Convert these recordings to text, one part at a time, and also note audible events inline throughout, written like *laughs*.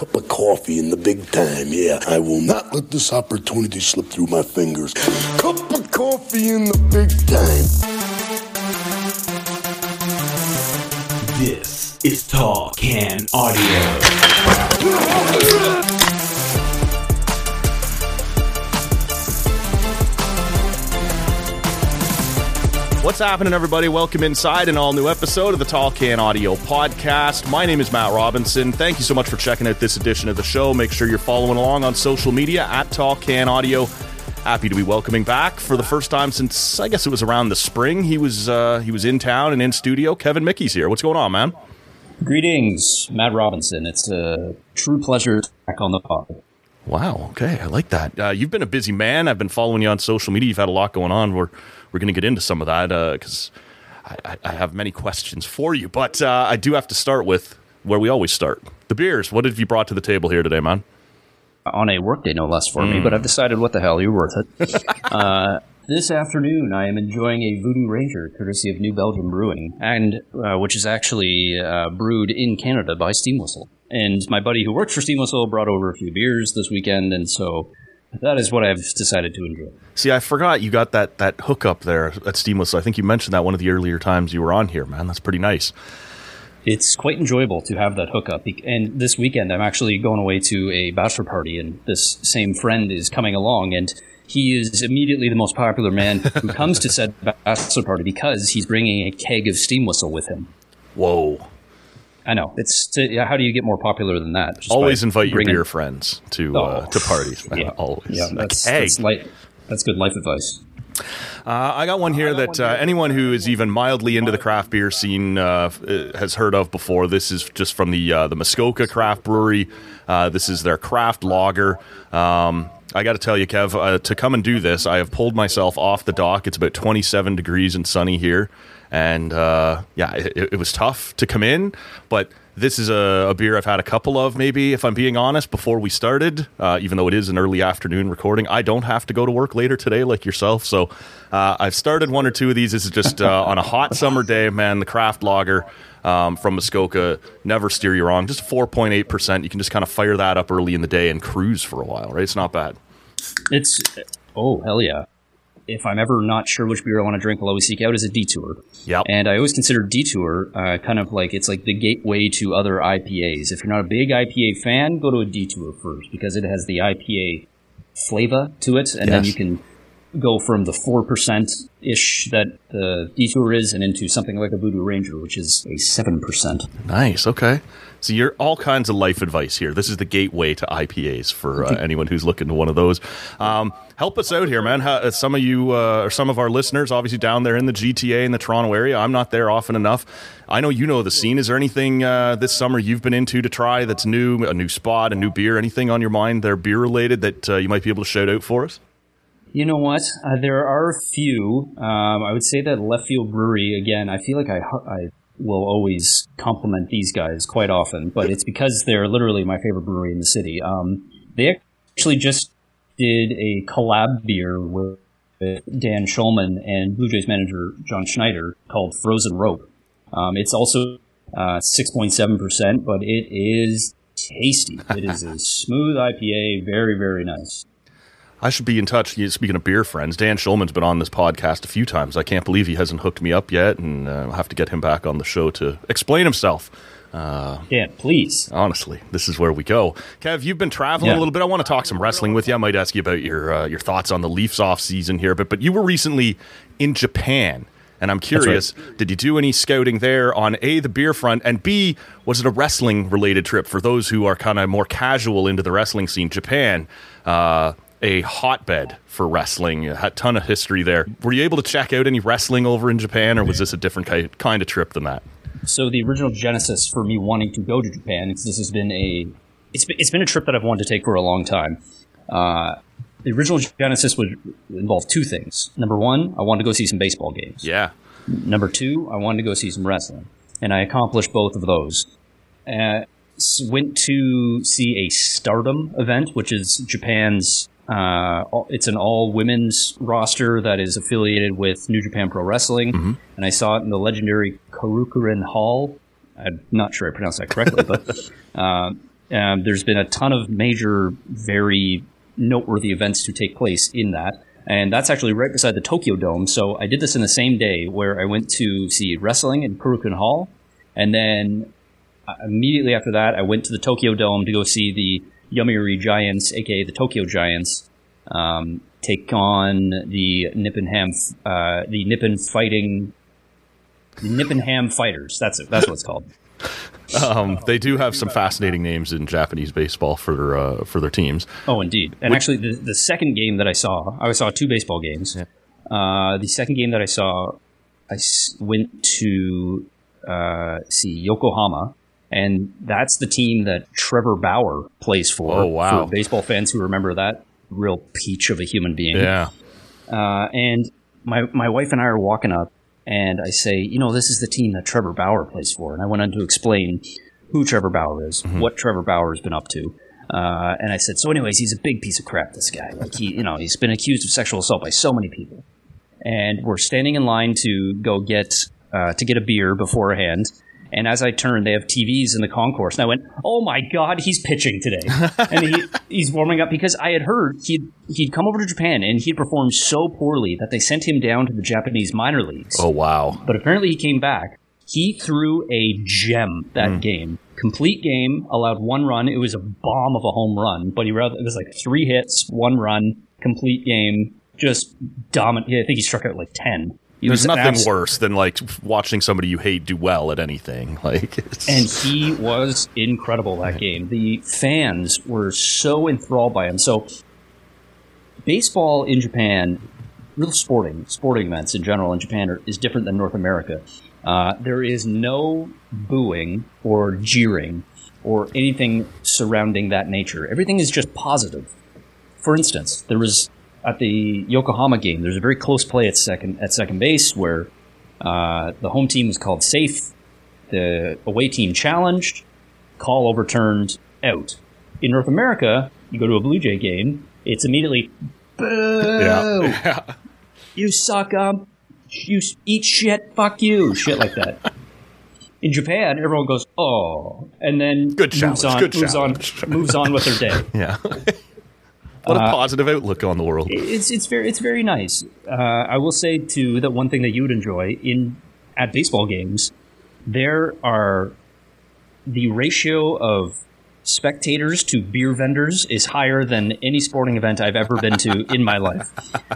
cup of coffee in the big time. Yeah, I will not let this opportunity slip through my fingers. Cup of coffee in the big time. This is Tall Can Audio. What's happening, everybody? Welcome inside an all new episode of the Tall Can Audio Podcast. My name is Matt Robinson. Thank you so much for checking out this edition of the show. Make sure you're following along on social media at Tall Can Audio. Happy to be welcoming back for the first time since I guess it was around the spring. He was uh, he was in town and in studio. Kevin Michie's here. What's going on, man? Greetings, Matt Robinson. It's a true pleasure to be back on the pod. Wow. Okay, I like that. Uh, you've been a busy man. I've been following you on social media. You've had a lot going on. We're we're going to get into some of that because I, I, have many questions for you. But uh, I do have to start with where we always start: the beers. What have you brought to the table here today, man? On a workday, no less for mm. me. But I've decided, what the hell, you're worth it. *laughs* uh, this afternoon, I am enjoying a Voodoo Ranger, courtesy of New Belgium Brewing, and uh, which is actually uh, brewed in Canada by Steam Whistle. And my buddy who works for Steam Whistle brought over a few beers this weekend, and so that is what I've decided to enjoy. See, I forgot you got that that hookup there at Steam Whistle. I think you mentioned that one of the earlier times you were on here, man. That's pretty nice. It's quite enjoyable to have that hookup. And this weekend, I'm actually going away to a bachelor party, and this same friend is coming along, and he is immediately the most popular man who comes to said *laughs* bachelor party because he's bringing a keg of steam whistle with him. Whoa. I know. It's to, how do you get more popular than that? Just always invite bringing, your beer friends to uh, oh, uh, to parties. Yeah, always. Yeah, that's, that's, that's good life advice. Uh, I got one here that uh, anyone who is even mildly into the craft beer scene uh, has heard of before. This is just from the uh, the Muskoka Craft Brewery. Uh, this is their craft lager. Um, I got to tell you, Kev, uh, to come and do this, I have pulled myself off the dock. It's about 27 degrees and sunny here. And uh, yeah, it, it, was tough to come in, but this is a, a, beer I've had a couple of, maybe, if I'm being honest, before we started, uh, even though it is an early afternoon recording. I don't have to go to work later today like yourself. So uh, I've started one or two of these. This is just uh, on a hot summer day, man, the craft lager. Um, from Muskoka, never steer you wrong. Just 4.8%. You can just kind of fire that up early in the day and cruise for a while, right? It's not bad. It's, oh, hell yeah if I'm ever not sure which beer I want to drink, I'll always seek out is a detour. Yep. And I always consider detour uh, kind of like it's like the gateway to other IPAs. If you're not a big IPA fan, go to a detour first because it has the IPA flavor to it, and yes. then you can go from the four percent ish that the detour is, and into something like a Voodoo Ranger, which is a seven percent. Nice. Okay. So you're all kinds of life advice here. This is the gateway to IPAs for uh, anyone who's looking to one of those. Um, help us out here, man. How, uh, some of you uh, or some of our listeners, obviously down there in the GTA in the Toronto area. I'm not there often enough. I know you know the scene. Is there anything uh, this summer you've been into to try that's new, a new spot, a new beer, anything on your mind there beer related that uh, you might be able to shout out for us? You know what? Uh, there are a few. Um, I would say that Left Field Brewery again. I feel like I, I will always compliment these guys quite often, but it's because they're literally my favorite brewery in the city. Um, they actually just did a collab beer with Dan Shulman and Blue Jays manager John Schneider called Frozen Rope. Um, it's also uh, 6.7%, but it is tasty. It is a smooth IPA, very, very nice. I should be in touch. Speaking of beer friends, Dan Shulman's been on this podcast a few times. I can't believe he hasn't hooked me up yet, and uh, I'll have to get him back on the show to explain himself. Uh, yeah, please. Honestly, this is where we go. Kev, you've been traveling yeah. a little bit. I want to talk some wrestling with you. I might ask you about your uh, your thoughts on the Leafs off season here, but but you were recently in Japan. And I'm curious, right. did you do any scouting there on A, the beer front, and B, was it a wrestling related trip for those who are kind of more casual into the wrestling scene? Japan, uh, a hotbed for wrestling, a ton of history there. Were you able to check out any wrestling over in Japan, or was this a different kind of trip than that? So the original genesis for me wanting to go to Japan, this has been a it's been, it's been a trip that I've wanted to take for a long time. Uh, the original genesis would involve two things. Number one, I wanted to go see some baseball games. Yeah. Number two, I wanted to go see some wrestling, and I accomplished both of those. Uh, went to see a Stardom event, which is Japan's uh, it's an all women's roster that is affiliated with New Japan Pro Wrestling, mm-hmm. and I saw it in the legendary Korakuen Hall. I'm not sure I pronounced that correctly, but *laughs* uh, um, there's been a ton of major, very noteworthy events to take place in that. And that's actually right beside the Tokyo Dome. So I did this in the same day where I went to see wrestling in Korakuen Hall. And then uh, immediately after that, I went to the Tokyo Dome to go see the Yomiuri Giants, aka the Tokyo Giants, um, take on the Nippon Ham, uh, the Nippon Fighting, the Nippon Ham Fighters. That's it. That's what it's called. *laughs* Um, they do have some fascinating names in Japanese baseball for their uh, for their teams. Oh, indeed. And actually, the, the second game that I saw, I saw two baseball games. Uh, the second game that I saw, I went to uh, see Yokohama, and that's the team that Trevor Bauer plays for. Oh, wow. For baseball fans who remember that real peach of a human being. Yeah, Uh, and my my wife and I are walking up, and I say, you know, this is the team that Trevor Bauer plays for, and I went on to explain who Trevor Bauer is, what Trevor Bauer has been up to. Uh, and I said, so anyways, he's a big piece of crap. This guy, like he, you know, he's been accused of sexual assault by so many people. And we're standing in line to go get uh, to get a beer beforehand. And as I turned, they have TVs in the concourse. And I went, oh my God, he's pitching today. *laughs* and he, he's warming up because I had heard he'd, he'd come over to Japan and he'd performed so poorly that they sent him down to the Japanese minor leagues. Oh, wow. But apparently he came back. He threw a gem that mm. game. Complete game, allowed one run. It was a bomb of a home run, but he rather, it was like three hits, one run, complete game, just dominant. I think he struck out like 10. There's was nothing abs- worse than like watching somebody you hate do well at anything. *laughs* Like, it's, And he was incredible that game. The fans were so enthralled by him. So, baseball in Japan, real sporting, sporting events in general in Japan are, is different than North America. Uh, there is no booing or jeering or anything surrounding that nature. Everything is just positive. For instance, there was at the Yokohama game. There's a very close play at second at second base where uh, the home team was called safe the away team challenged, call overturned, out. In North America, you go to a Blue Jay game, it's immediately boo. yeah. *laughs* You suck up. you eat shit, fuck you, shit like that. In Japan, everyone goes oh, and then Good moves challenge, on, good moves challenge. on, moves on with their day. *laughs* yeah. What Uh, a positive outlook on the world. It's it's very it's very nice. Uh, I will say too that one thing that you would enjoy in at baseball games, there are the ratio of spectators to beer vendors is higher than any sporting event I've ever been to *laughs* in my life.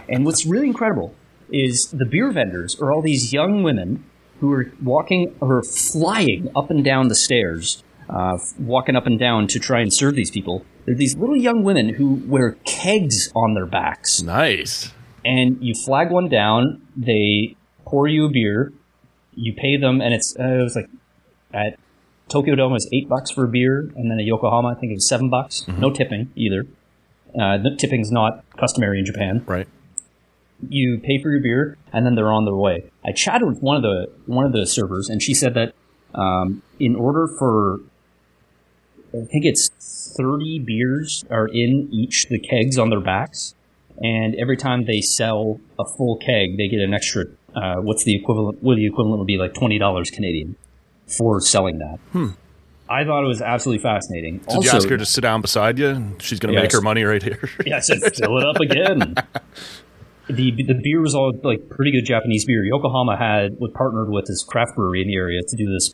And what's really incredible is the beer vendors are all these young women who are walking or flying up and down the stairs, uh, walking up and down to try and serve these people. They're these little young women who wear kegs on their backs Nice. and you flag one down. They pour you a beer. You pay them, and it's uh, it was like at Tokyo Dome was eight bucks for a beer, and then at Yokohama I think it was seven bucks. No tipping either. Uh, the tipping's not customary in Japan. Right. You pay for your beer, and then they're on their way. I chatted with one of the one of the servers, and she said that um, in order for I think it's thirty beers are in each the kegs on their backs, and every time they sell a full keg, they get an extra. Uh, what's the equivalent? What the equivalent would be like twenty dollars Canadian for selling that. I thought it was absolutely fascinating. Did you ask her to sit down beside you? She's going to make her money right here. *laughs* Yeah, I said fill it up again. *laughs* the the beer was all like pretty good Japanese beer. Yokohama had was partnered with this craft brewery in the area to do this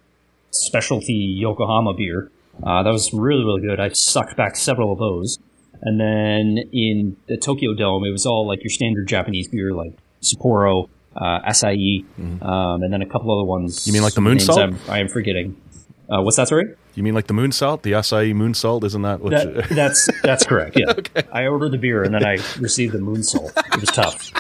specialty Yokohama beer. Uh, that was really really good. I sucked back several of those. And then in the Tokyo Dome, it was all like your standard Japanese beer, like Sapporo, uh, Asahi, um, and then a couple other ones. Mm-hmm. You mean like the moonsault? I'm, I am forgetting. Uh, what's that, sorry? you mean like the moonsault, the Asahi moon salt? Isn't that what? That, *laughs* that's that's correct. Yeah, *laughs* I ordered the beer and then I received the moon salt. It was tough,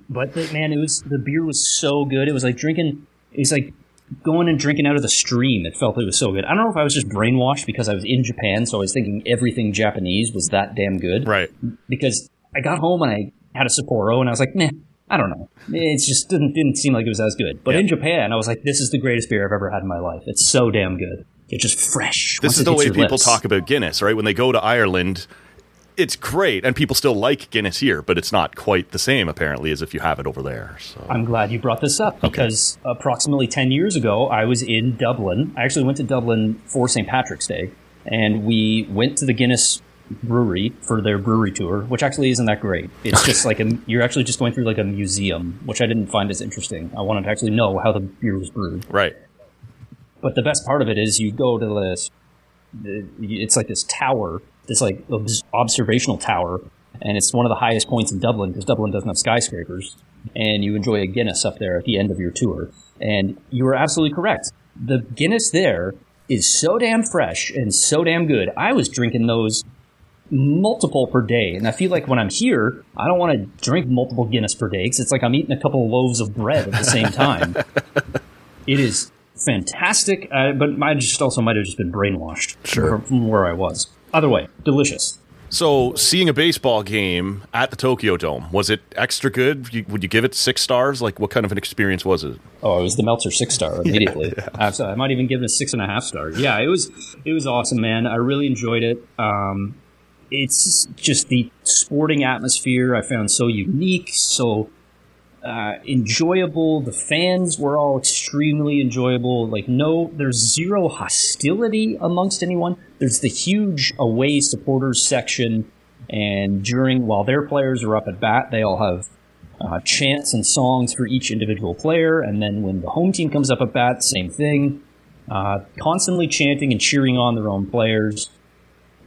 *laughs* but man, it was the beer was so good. It was like drinking. It was like going and drinking out of the stream. It felt it was so good. I don't know if I was just brainwashed because I was in Japan, so I was thinking everything Japanese was that damn good. right. Because I got home and I had a Sapporo and I was like, nah. I don't know. It just didn't didn't seem like it was as good. But Yeah. in Japan, I was like, "This is the greatest beer I've ever had in my life. It's so damn good. It's just fresh." This is the way people lips. talk about Guinness, right? When they go to Ireland, it's great, and people still like Guinness here, but it's not quite the same apparently as if you have it over there. So I'm glad you brought this up because approximately 10 years ago, I was in Dublin. I actually went to Dublin for St. Patrick's Day and we went to the Guinness brewery for their brewery tour, which actually isn't that great. It's just like a, you're actually just going through like a museum, which I didn't find as interesting. I wanted to actually know how the beer was brewed. Right. But the best part of it is you go to this, it's like this tower, this like obs- observational tower, and it's one of the highest points in Dublin because Dublin doesn't have skyscrapers. And you enjoy a Guinness up there at the end of your tour. And you were absolutely correct. The Guinness there is so damn fresh and so damn good. I was drinking those multiple per day. And I feel like when I'm here, I don't want to drink multiple Guinness per day because it's like I'm eating a couple of loaves of bread at the same time. *laughs* it is fantastic, uh, but I just also might have just been brainwashed Sure. from where I was. Other way, delicious. So, seeing a baseball game at the Tokyo Dome was it extra good? You- Would you give it six stars? Like, what kind of an experience was it? Oh, it was the Meltzer six star *laughs* immediately. Absolutely. I might even give it a six and a half star. Yeah, it was it was awesome, man. I really enjoyed it. Um, it's just the sporting atmosphere I found so unique, so uh, enjoyable. The fans were all extremely enjoyable. Like, no, there's zero hostility amongst anyone. There's the huge away supporters section, and during while their players are up at bat, they all have uh, chants and songs for each individual player. And then when the home team comes up at bat, same thing. Uh, constantly chanting and cheering on their own players.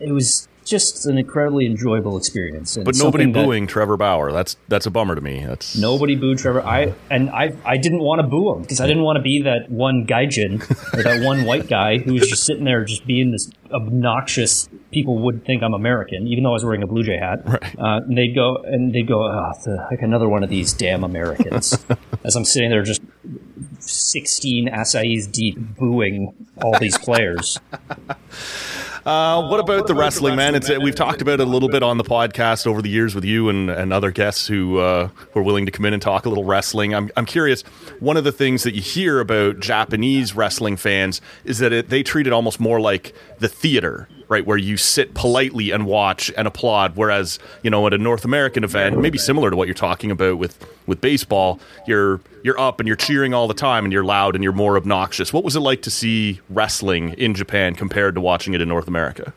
It was just an incredibly enjoyable experience. And But nobody something that- booing Trevor Bauer. That's that's a bummer to me. That's Nobody booed Trevor. I and I I didn't want to boo him because I didn't want to be that one gaijin or that one white guy who was just sitting there just being this obnoxious. People would think I'm American, even though I was wearing a Blue Jay hat. Right. Uh, and they'd go and they'd go, oh, the, like another one of these damn Americans. *laughs* As I'm sitting there just 16 Asahis deep booing all these players. Uh, what about the wrestling, man? It's uh, we've talked about it a little bit on the podcast over the years with you and, and other guests who uh, who are willing to come in and talk a little wrestling. I'm I'm curious. One of the things that you hear about Japanese wrestling fans is that it, they treat it almost more like the theater, right, where you sit politely and watch and applaud. Whereas you know at a North American event, maybe similar to what you're talking about with with baseball, you're you're up and you're cheering all the time and you're loud and you're more obnoxious. What was it like to see wrestling in Japan compared to watching it in North America?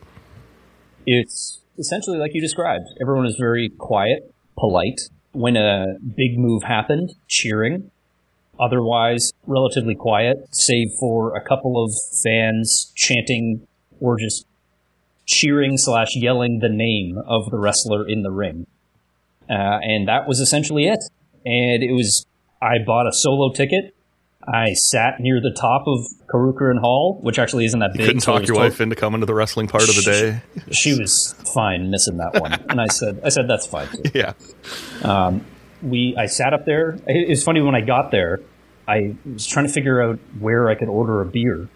It's essentially like you described. Everyone is very quiet, polite. When a big move happened, cheering. Otherwise, relatively quiet, save for a couple of fans chanting or just cheering slash yelling the name of the wrestler in the ring. Uh, and that was essentially it. And it was, I bought a solo ticket. I sat near the top of Korakuen Hall, which actually isn't that big. Couldn't so talk your wife into coming to the wrestling part of the day. she was fine missing that one, and I said, I said that's fine too. *laughs* Yeah. We, I sat up there. It was funny when I got there. I was trying to figure out where I could order a beer,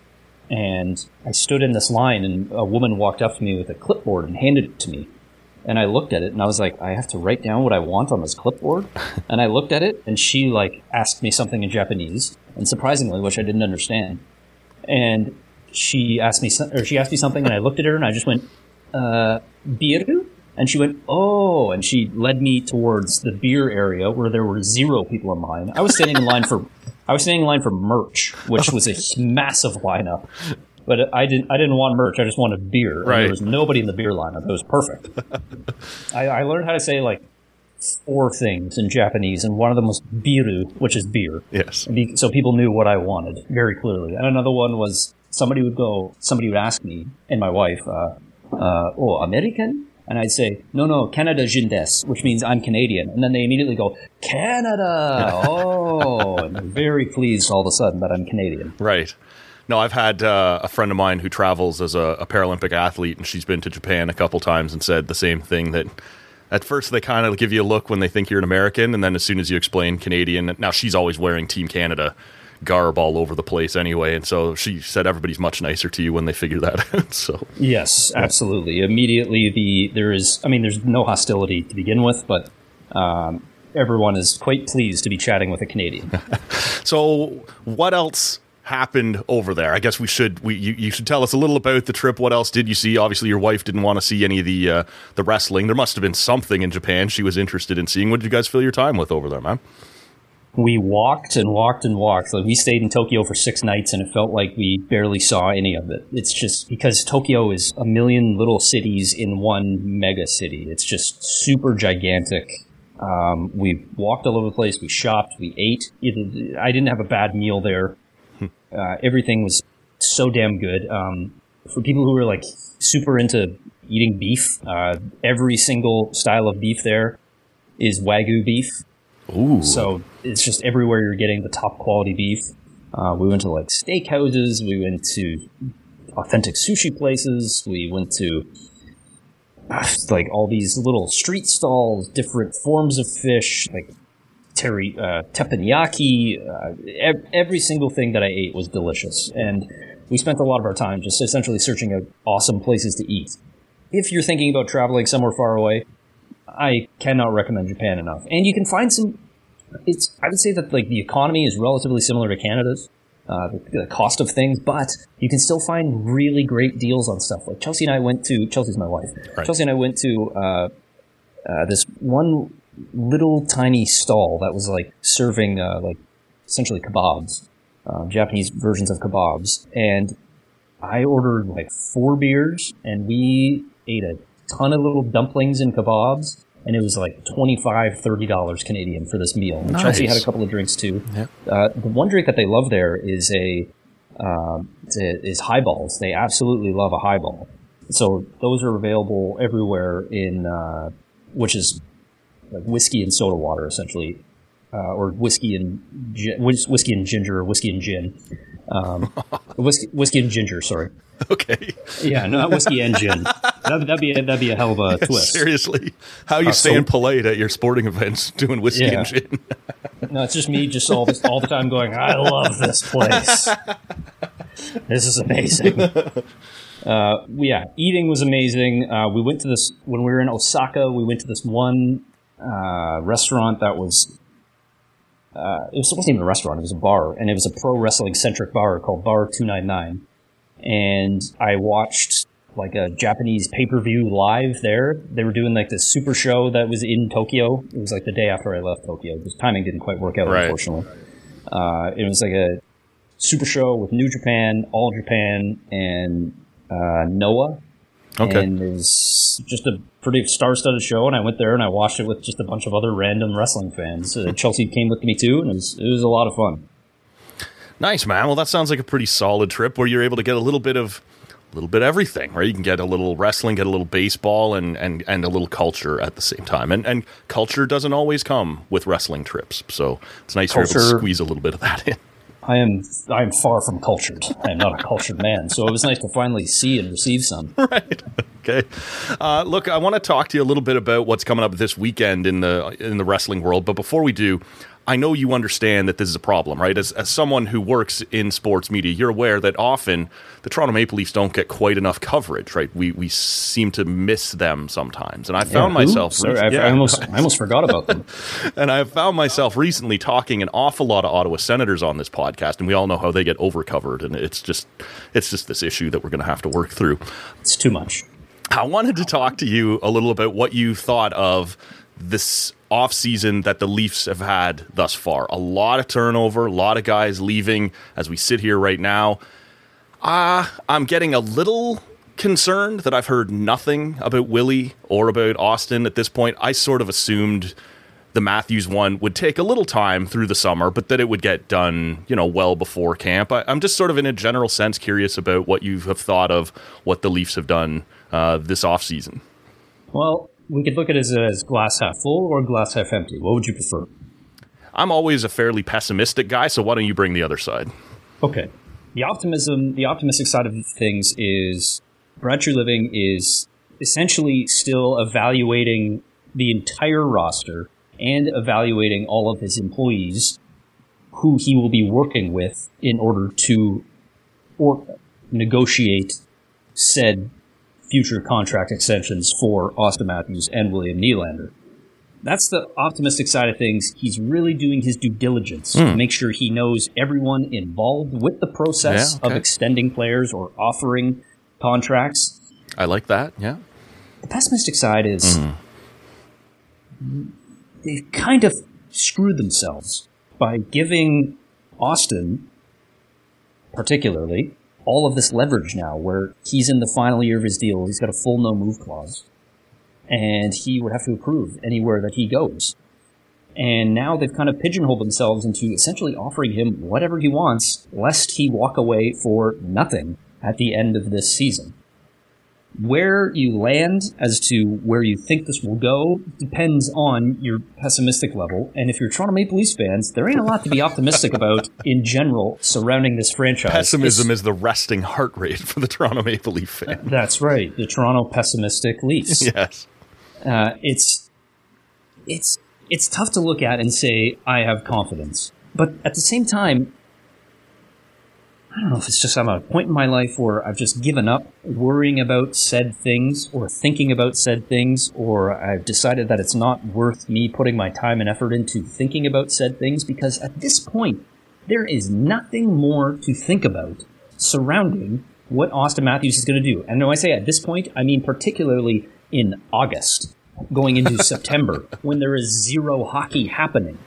and I stood in this line, and a woman walked up to me with a clipboard and handed it to me. And I looked at it, and I was like, I have to write down what I want on this clipboard. *laughs* and I looked at it, and she like asked me something in Japanese, and surprisingly, which I didn't understand. And she asked me, or she asked me something, and I looked at her, and I just went, uh, biru? And she went, oh, and she led me towards the beer area where there were zero people in line. I was standing in line for, I was standing in line for merch, which was a massive lineup. But I didn't, I didn't want merch. I just wanted beer. And Right. There was nobody in the beer lineup. It was perfect. *laughs* I, I learned how to say like four things in Japanese, and one of them was biru, which is beer. Yes. Be- so people knew what I wanted very clearly. And another one was somebody would go, somebody would ask me and my wife, uh, uh, "Oh, American?" And I'd say, "No, no, Canada jin desu," which means I'm Canadian. And then they immediately go, "Canada!" *laughs* Oh, and they're very pleased all of a sudden that I'm Canadian. Right. No, I've had uh, a friend of mine who travels as a, a Paralympic athlete, and she's been to Japan a couple times and said the same thing that at first they kind of give you a look when they think you're an American, and then as soon as you explain Canadian, now she's always wearing Team Canada garb all over the place anyway, and so she said everybody's much nicer to you when they figure that *laughs* out. So Yes, absolutely. Immediately, the there is. I mean, there's no hostility to begin with, but um, everyone is quite pleased to be chatting with a Canadian. *laughs* So, what else happened over there? I guess we should we you, you should tell us a little about the trip. What else did you see? Obviously, your wife didn't want to see any of the uh, the wrestling. There must have been something in Japan she was interested in seeing. What did you guys fill your time with over there, man? We walked and walked and walked. Like we stayed in Tokyo for six nights, and it felt like we barely saw any of it. It's just because Tokyo is a million little cities in one mega city. It's just super gigantic. Um, we walked all over the place. We shopped. We ate. It, I didn't have a bad meal there. Uh, everything was so damn good. Um, for people who are like super into eating beef, uh, every single style of beef there is wagyu beef. Ooh. So it's just everywhere you're getting the top quality beef. Uh, we went to like steakhouses. We went to authentic sushi places. We went to *sighs* like all these little street stalls, different forms of fish, like teri, uh, teppanyaki. Uh, ev- every single thing that I ate was delicious, and we spent a lot of our time just essentially searching out awesome places to eat. If you're thinking about traveling somewhere far away, I cannot recommend Japan enough. And you can find some. It's I would say that like the economy is relatively similar to Canada's. Uh, the, the cost of things, but you can still find really great deals on stuff. Like Chelsea and I went to Chelsea's my wife. Right. Chelsea and I went to uh, uh, this one little tiny stall that was like serving uh, like essentially kebabs, uh, Japanese versions of kebabs, and I ordered like four beers, and we ate a ton of little dumplings and kebabs, and it was like $25, $30 Canadian for this meal. And Chelsea had a couple of drinks too. Yeah. Uh, the one drink that they love there is a um, is, highballs. They absolutely love a highball. So those are available everywhere in uh, which is like whiskey and soda water essentially, uh, or whiskey and whiskey and ginger, or whiskey and gin. Um, *laughs* whiskey, whiskey and ginger. Sorry. Okay. Yeah, no, not whiskey and gin. *laughs* That'd, that'd be a, that'd be a hell of a *laughs* twist. Seriously, how you Uh, so- staying polite at your sporting events *laughs* doing whiskey Yeah. and gin? *laughs* No, it's just me, just all this, all the time going. I love this place. this is amazing. Uh, yeah, eating was amazing. Uh, we went to this when we were in Osaka. We went to this one uh, restaurant that was. Uh, it, was, it wasn't even a restaurant; it was a bar, and it was a pro wrestling centric bar called Bar Two Nine Nine. And I watched like a Japanese pay per view live there. They were doing like this super show that was in Tokyo. It was like the day after I left Tokyo. The timing didn't quite work out, Right. unfortunately. Uh, it was like a super show with New Japan, All Japan, and uh, Noah. Okay. And it was just a pretty star-studded show, and I went there and I watched it with just a bunch of other random wrestling fans. Uh, Chelsea came with me too, and it was, it was a lot of fun. Nice, man. Well, that sounds like a pretty solid trip where you're able to get a little bit of little bit everything, right? You can get a little wrestling, get a little baseball, and and and a little culture at the same time. And and culture doesn't always come with wrestling trips, so it's nice able to squeeze a little bit of that in. I am I am far from cultured. I am not a cultured man, so it was nice to finally see and receive some. *laughs* right. Okay. Uh, look, I want to talk to you a little bit about what's coming up this weekend in the in the wrestling world. But before we do, I know you understand that this is a problem, right? As, as someone who works in sports media, you're aware that often the Toronto Maple Leafs don't get quite enough coverage, right? We we seem to miss them sometimes, and I found Yeah, myself. Sorry, I, Yeah. I almost I almost forgot about them. *laughs* And I found myself recently talking an awful lot of Ottawa Senators on this podcast, and we all know how they get overcovered, and it's just it's just this issue that we're going to have to work through. It's too much. I wanted to talk to you a little about what you thought of this offseason that the Leafs have had thus far. A lot of turnover, a lot of guys leaving as we sit here right now. Uh, I'm getting a little concerned that I've heard nothing about Willie or about Auston at this point. I sort of assumed the Matthews one would take a little time through the summer, but that it would get done, you know, well before camp. I, I'm just sort of in a general sense curious about what you have thought of what the Leafs have done uh, this offseason. Well, we could look at it as, as glass half full or glass half empty. What would you prefer? I'm always a fairly pessimistic guy, so why don't you bring the other side? Okay. The optimism, the optimistic side of things is Brad Treliving is essentially still evaluating the entire roster and evaluating all of his employees who he will be working with in order to or negotiate said future contract extensions for Auston Matthews and William Nylander. That's the optimistic side of things. He's really doing his due diligence to make sure he knows everyone involved with the process. Yeah, of extending players or offering contracts. I like that, yeah. The pessimistic side is Mm-hmm. they've kind of screwed themselves by giving Austin, particularly, all of this leverage now where he's in the final year of his deal. He's got a full no move clause and he would have to approve anywhere that he goes. And now they've kind of pigeonholed themselves into essentially offering him whatever he wants, lest he walk away for nothing at the end of this season. Where you land as to where you think this will go depends on your pessimistic level. And if you're Toronto Maple Leafs fans, there ain't a lot to be optimistic about in general surrounding this franchise. Pessimism It's- is the resting heart rate for the Toronto Maple Leaf fan. That's right, the Toronto pessimistic Leafs. *laughs* yes. uh, it's it's it's tough to look at and say I have confidence, but at the same time, I don't know if it's just I'm at a point in my life where I've just given up worrying about said things or thinking about said things, or I've decided that it's not worth me putting my time and effort into thinking about said things because at this point there is nothing more to think about surrounding what Auston Matthews is going to do. And when I say at this point, I mean particularly in August, going into *laughs* September, when there is zero hockey happening.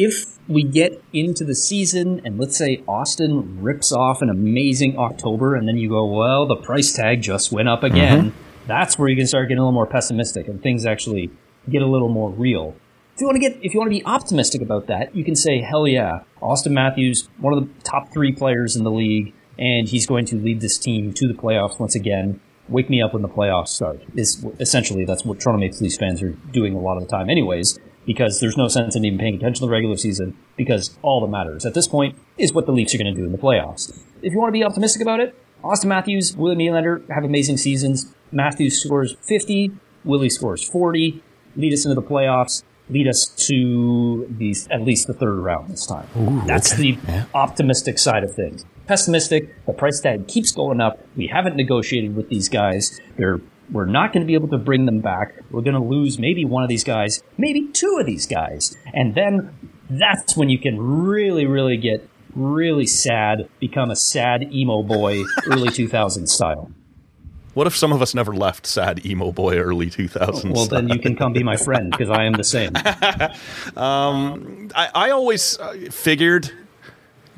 If we get into the season and let's say Auston rips off an amazing October and then you go, well, the price tag just went up again, mm-hmm. that's where you can start getting a little more pessimistic and things actually get a little more real. If you want to get, if you want to be optimistic about that, you can say, hell yeah, Auston Matthews, one of the top three players in the league, and he's going to lead this team to the playoffs once again. Wake me up when the playoffs start. Is essentially that's what Toronto Maple Leafs fans are doing a lot of the time, anyways. Because there's no sense in even paying attention to the regular season. Because all that matters at this point is what the Leafs are going to do in the playoffs. If you want to be optimistic about it, Auston Matthews, Willie Nylander have amazing seasons. Matthews scores 50, Willie scores 40, lead us into the playoffs, lead us to the at least the third round this time. That's the optimistic side of things. Pessimistic, the price tag keeps going up. We haven't negotiated with these guys. They're we're not going to be able to bring them back. We're going to lose maybe one of these guys, maybe two of these guys. And then that's when you can really, really get really sad, become a sad emo boy, *laughs* early 2000s style. What if some of us never left sad emo boy early 2000s? Well, then you can come be my friend because I am the same. *laughs* I, I always uh, figured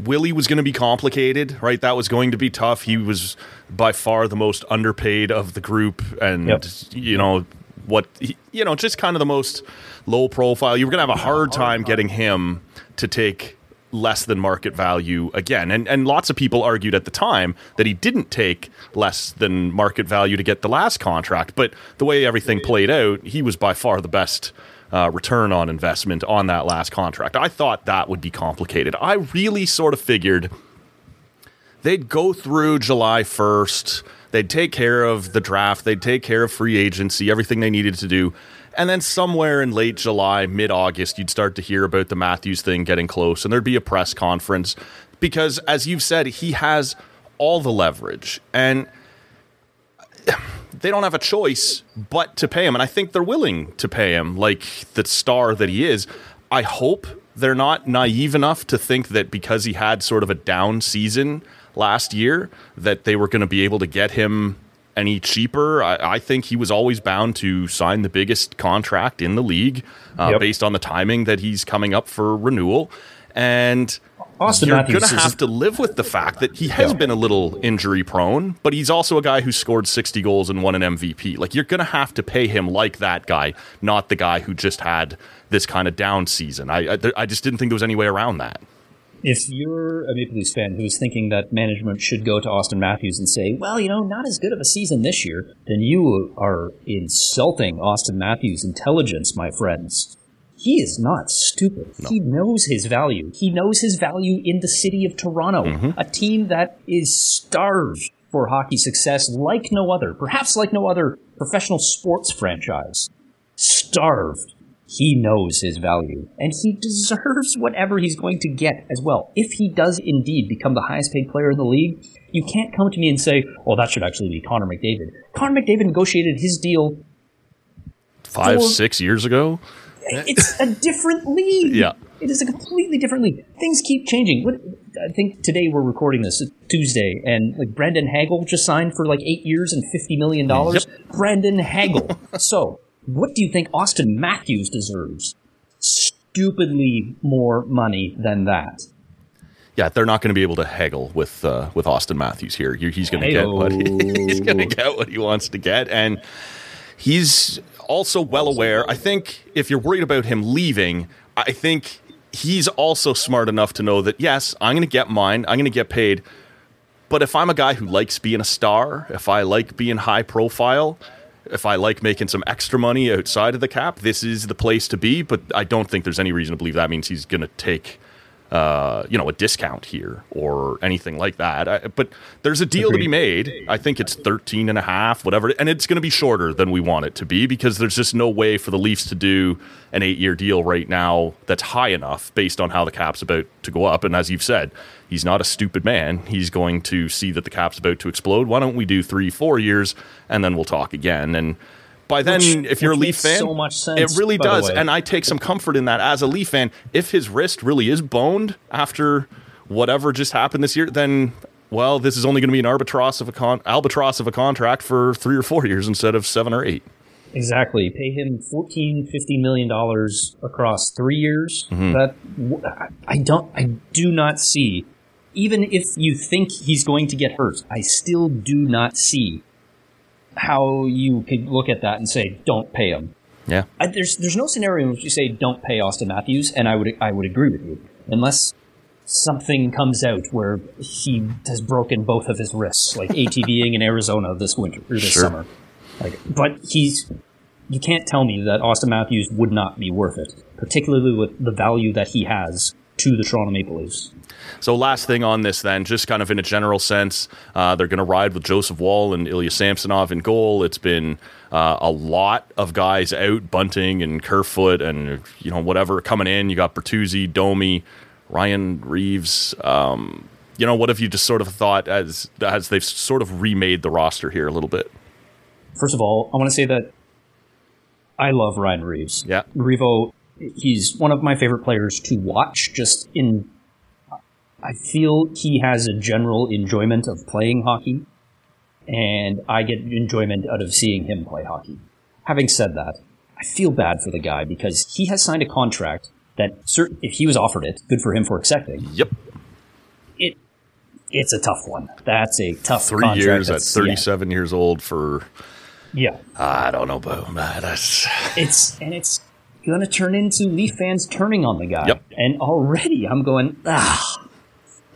Willie was going to be complicated, right? That was going to be tough. He was by far the most underpaid of the group, and Yep. you know what? He, you know, just kind of the most low profile. You were going to have a hard time getting him to take less than market value again. And and lots of people argued at the time that he didn't take less than market value to get the last contract. But the way everything played out, he was by far the best uh, return on investment on that last contract. I thought that would be complicated. I really sort of figured they'd go through July 1st. They'd take care of the draft. They'd take care of free agency, everything they needed to do. And then somewhere in late July, mid August, you'd start to hear about the Matthews thing getting close, and there'd be a press conference. Because, as you've said, he has all the leverage. And they don't have a choice but to pay him. And I think they're willing to pay him like the star that he is. I hope they're not naive enough to think that because he had sort of a down season last year, that they were going to be able to get him any cheaper. I, I think he was always bound to sign the biggest contract in the league uh, Yep. based on the timing that he's coming up for renewal. And Auston you're Matthews going to have to live with the fact that he has Yeah. been a little injury prone, but he's also a guy who scored 60 goals and won an MVP. Like you're going to have to pay him like that guy, not the guy who just had this kind of down season. I I, I just didn't think there was any way around that. if you're a Maple Leafs fan who's thinking that management should go to Auston Matthews and say, well, you know, not as good of a season this year, then you are insulting Auston Matthews' intelligence, my friends. He is not stupid. He knows his value. He knows his value in the city of Toronto, mm-hmm. a team that is starved for hockey success like no other, perhaps like no other professional sports franchise. Starved he knows his value, and he deserves whatever he's going to get as well. If he does indeed become the highest paid player in the league, you can't come to me and say, well, that should actually be Connor McDavid. Connor McDavid negotiated his deal. Five, For- six years ago? It's a different league. Yeah. It is a completely different league. Things keep changing. What, I think today we're recording this Tuesday, and like Brandon Hagel just signed for like eight years and fifty million dollars. Brandon *laughs* Hagel. so, what do you think Auston Matthews deserves? stupidly more money than that. Yeah, they're not going to be able to haggle with uh, with Auston Matthews here. He's going to get what *laughs* he's going to get what he wants to get, and he's also well aware. I think if you're worried about him leaving, I think he's also smart enough to know that yes, I'm going to get mine. I'm going to get paid. But if I'm a guy who likes being a star, if I like being high profile, if I like making some extra money outside of the cap, this is the place to be. But I don't think there's any reason to believe that means he's going to take uh, you know, a discount here or anything like that. I, but there's a deal Agreed. to be made. I think it's 13 and a half, whatever. And it's going to be shorter than we want it to be because there's just no way for the Leafs to do an eight year deal right now that's high enough based on how the cap's about to go up. And as you've said, he's not a stupid man. He's going to see that the cap's about to explode. Why don't we do three, four years and then we'll talk again? And by then, which, if you're a Leaf fan, so much sense, it really does. And I take some comfort in that as a Leaf fan. If his wrist really is boned after whatever just happened this year, then well, this is only going to be an albatross of a con- albatross of a contract for three or four years instead of seven or eight. Exactly. Pay him 14 50 million dollars across three years. Mm-hmm. That I don't. I do not see. Even if you think he's going to get hurt, I still do not see how you could look at that and say, "Don't pay him." Yeah. I, there's there's no scenario in which you say, "Don't pay Auston Matthews," and I would I would agree with you, unless something comes out where he has broken both of his wrists, like ATVing in Arizona this winter or this sure. summer. Like, but he's you can't tell me that Auston Matthews would not be worth it, particularly with the value that he has to the Toronto Maple Leafs. So, last thing on this, then, just kind of in a general sense, uh, they're going to ride with Joseph Woll and Ilya Samsonov in goal. It's been uh, a lot of guys out, Bunting and Kerfoot, and you know whatever coming in. You got Bertuzzi, Domi, Ryan Reaves. Um, you know, what have you just sort of thought as as they've sort of remade the roster here a little bit? First of all, I want to say that I love Ryan Reaves. Yeah, Revo, he's one of my favorite players to watch, just in I feel he has a general enjoyment of playing hockey, and I get enjoyment out of seeing him play hockey. Having said that, I feel bad for the guy because he has signed a contract that, certain, if he was offered it, good for him for accepting. Yep. It it's a tough one. That's a tough three years at 37 yeah. years old for. Yeah, I don't know about that. That's it's and it's going to turn into Leaf fans turning on the guy. Yep. And already I'm going ah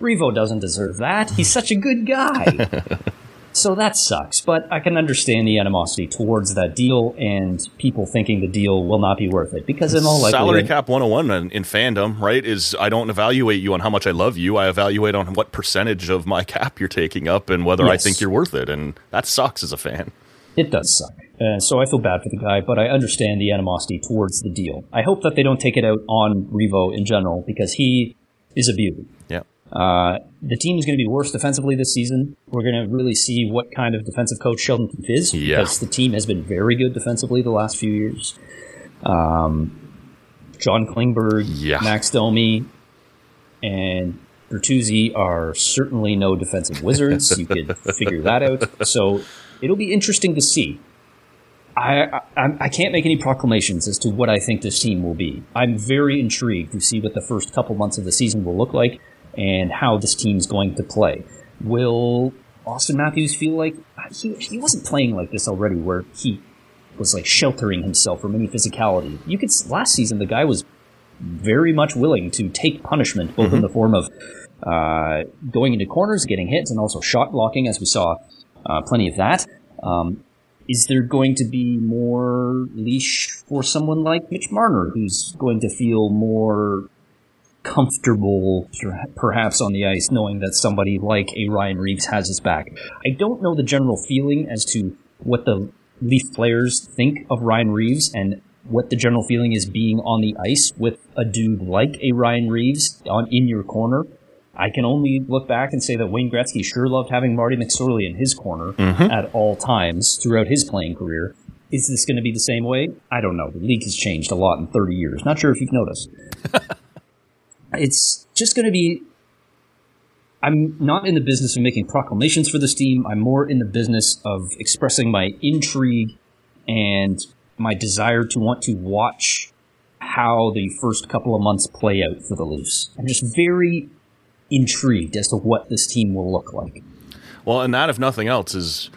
Revo doesn't deserve that. He's such a good guy. *laughs* so that sucks. But I can understand the animosity towards that deal and people thinking the deal will not be worth it because in all likelihood, salary cap 101 in, in fandom, right? Is I don't evaluate you on how much I love you. I evaluate on what percentage of my *laughs* cap you're taking up and whether yes. I think you're worth it. And that sucks as a fan. It does suck. Uh, so I feel bad for the guy, but I understand the animosity towards the deal. I hope that they don't take it out on Revo in general because he is a beauty. Yeah. Uh, the team is going to be worse defensively this season. We're going to really see what kind of defensive coach Sheldon Keefe is yeah. because the team has been very good defensively the last few years. Um, John Klingberg, yeah. Max Domi, and Bertuzzi are certainly no defensive wizards. you could *laughs* figure that out. So it'll be interesting to see. I, I, I can't make any proclamations as to what I think this team will be. I'm very intrigued to see what the first couple months of the season will look like and how this team's going to play. Will Auston Matthews feel like he, he wasn't playing like this already, where he was like sheltering himself from any physicality? You could last season the guy was very much willing to take punishment, both mm-hmm. in the form of uh, going into corners, getting hits, and also shot blocking, as we saw uh, plenty of that. Um, is there going to be more leash for someone like Mitch Marner, who's going to feel more comfortable perhaps on the ice knowing that somebody like a Ryan Reaves has his back. I don't know the general feeling as to what the Leaf players think of Ryan Reaves and what the general feeling is being on the ice with a dude like a Ryan Reaves on in your corner. I can only look back and say that Wayne Gretzky sure loved having Marty McSorley in his corner mm-hmm. at all times throughout his playing career. Is this going to be the same way? I don't know. The league has changed a lot in 30 years. Not sure if you've noticed. *laughs* it's just going to be. I'm not in the business of making proclamations for this team. I'm more in the business of expressing my intrigue and my desire to want to watch how the first couple of months play out for the Leafs. I'm just very intrigued as to what this team will look like. Well, and that, if nothing else, is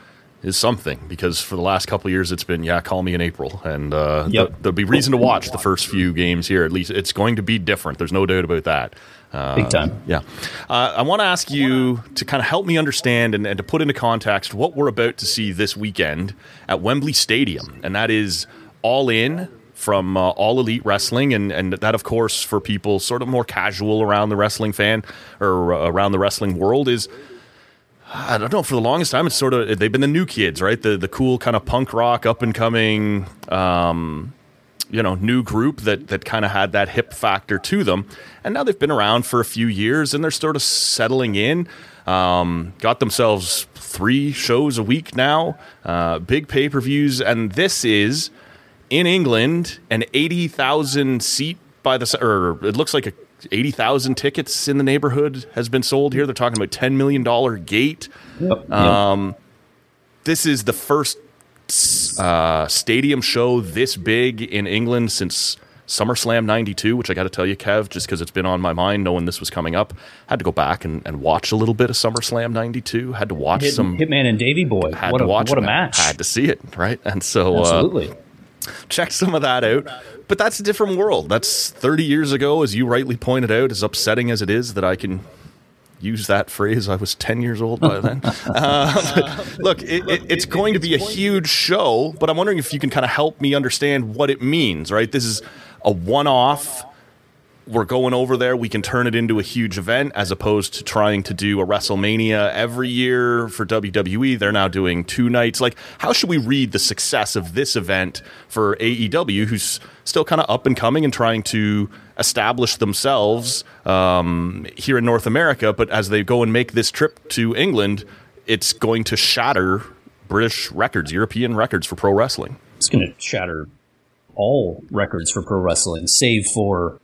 is something because for the last couple of years it's been yeah, call me in April, and uh, Yep. th- there'll be reason to watch the first few games here. At least it's going to be different. There's no doubt about that. Uh, Big time. Yeah. Uh, I want to ask you to kind of help me understand and, and to put into context what we're about to see this weekend at Wembley Stadium. And that is all in from uh, All Elite Wrestling. And, and that, of course, for people sort of more casual around the wrestling fan or uh, around the wrestling world is. I don't know. For the longest time, it's sort of they've been the new kids, right? The the cool kind of punk rock, up and coming, um, you know new group that that kind of had that hip factor to them and now they've been around for a few years and they're sort of settling in um, got themselves three shows a week now uh, big pay-per-views and this is in england an 80000 seat by the or it looks like a 80,000 tickets in the neighborhood has been sold here. They're talking about $10 million gate. Yep. Um, This is the first uh, stadium show this big in England since SummerSlam 92, which I got to tell you, Kev, just because it's been on my mind knowing this was coming up. Had to go back and, and watch a little bit of SummerSlam 92. Had to watch Hit, some. Hitman and Davy Boy. Had what to a, watch what a match. Had to see it, right? And so uh, Absolutely. check some of that out. But that's a different world. That's 30 years ago, as you rightly pointed out, as upsetting as it is that I can use that phrase. I was 10 years old by then. *laughs* uh, look, it, it, it's going to be a huge show, but I'm wondering if you can kind of help me understand what it means, right? This is a one off. We're going over there. We can turn it into a huge event as opposed to trying to do a WrestleMania every year for WWE. They're now doing two nights. Like, how should we read the success of this event for AEW, who's still kind of up and coming and trying to establish themselves um, here in North America? But as they go and make this trip to England, it's going to shatter British records, European records for pro wrestling. It's going to shatter all records for pro wrestling, save for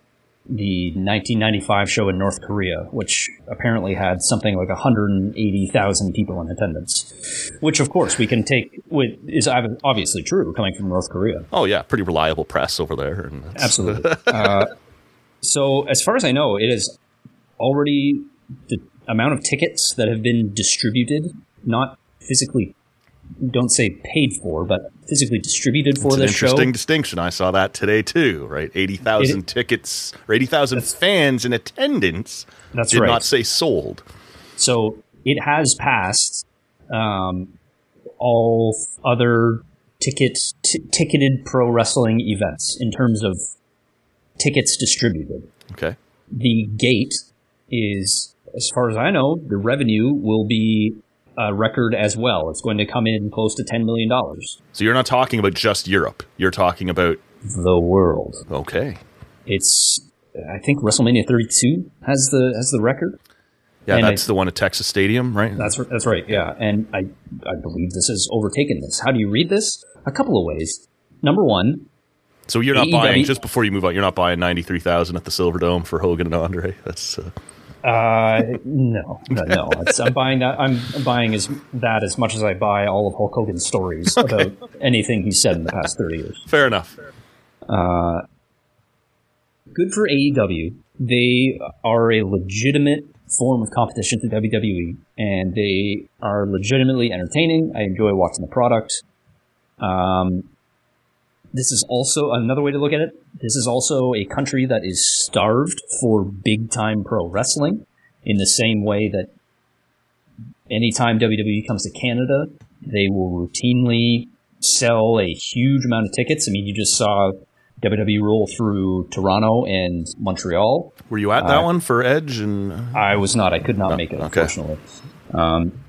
the 1995 show in North Korea, which apparently had something like 180,000 people in attendance. Which, of course, we can take with is obviously true coming from North Korea. Oh yeah, pretty reliable press over there. And Absolutely. *laughs* uh, so, as far as I know, it is already the amount of tickets that have been distributed, not physically, don't say paid for, but physically distributed for this show. interesting distinction. I saw that today too. Right, eighty thousand tickets or eighty thousand fans in attendance. That's did right. not say sold. So it has passed um, all other ticket t- ticketed pro wrestling events in terms of tickets distributed. Okay, The gate is, as far as I know, the revenue will be a record as well. It's going to come in close to ten million dollars. so you're not talking about just Europe. You're talking about The world. okay. It's. I think WrestleMania 32 has the has the record. Yeah, And that's I- the one at Texas Stadium, right? That's that's right. Yeah, and I I believe this has overtaken this. How do you read this? A couple of ways. Number one, so you're not AEW buying just before you move on. You're not buying ninety three thousand at the Silverdome for Hogan and Andre. That's uh, uh, no, no, no. *laughs* It's, I'm buying that. I'm buying as that as much as I buy all of Hulk Hogan's stories about anything he's said in the past thirty years. fair enough. Good for AEW. They are a legitimate form of competition to WWE, and they are legitimately entertaining. I enjoy watching the product. Um, this is also another way to look at it. This is also a country that is starved for big time pro wrestling, in the same way that anytime WWE comes to Canada, they will routinely sell a huge amount of tickets. I mean, you just saw WWE roll through Toronto and Montreal. Were you at that one for Edge and? I was not. I could not make it, okay. unfortunately. Um,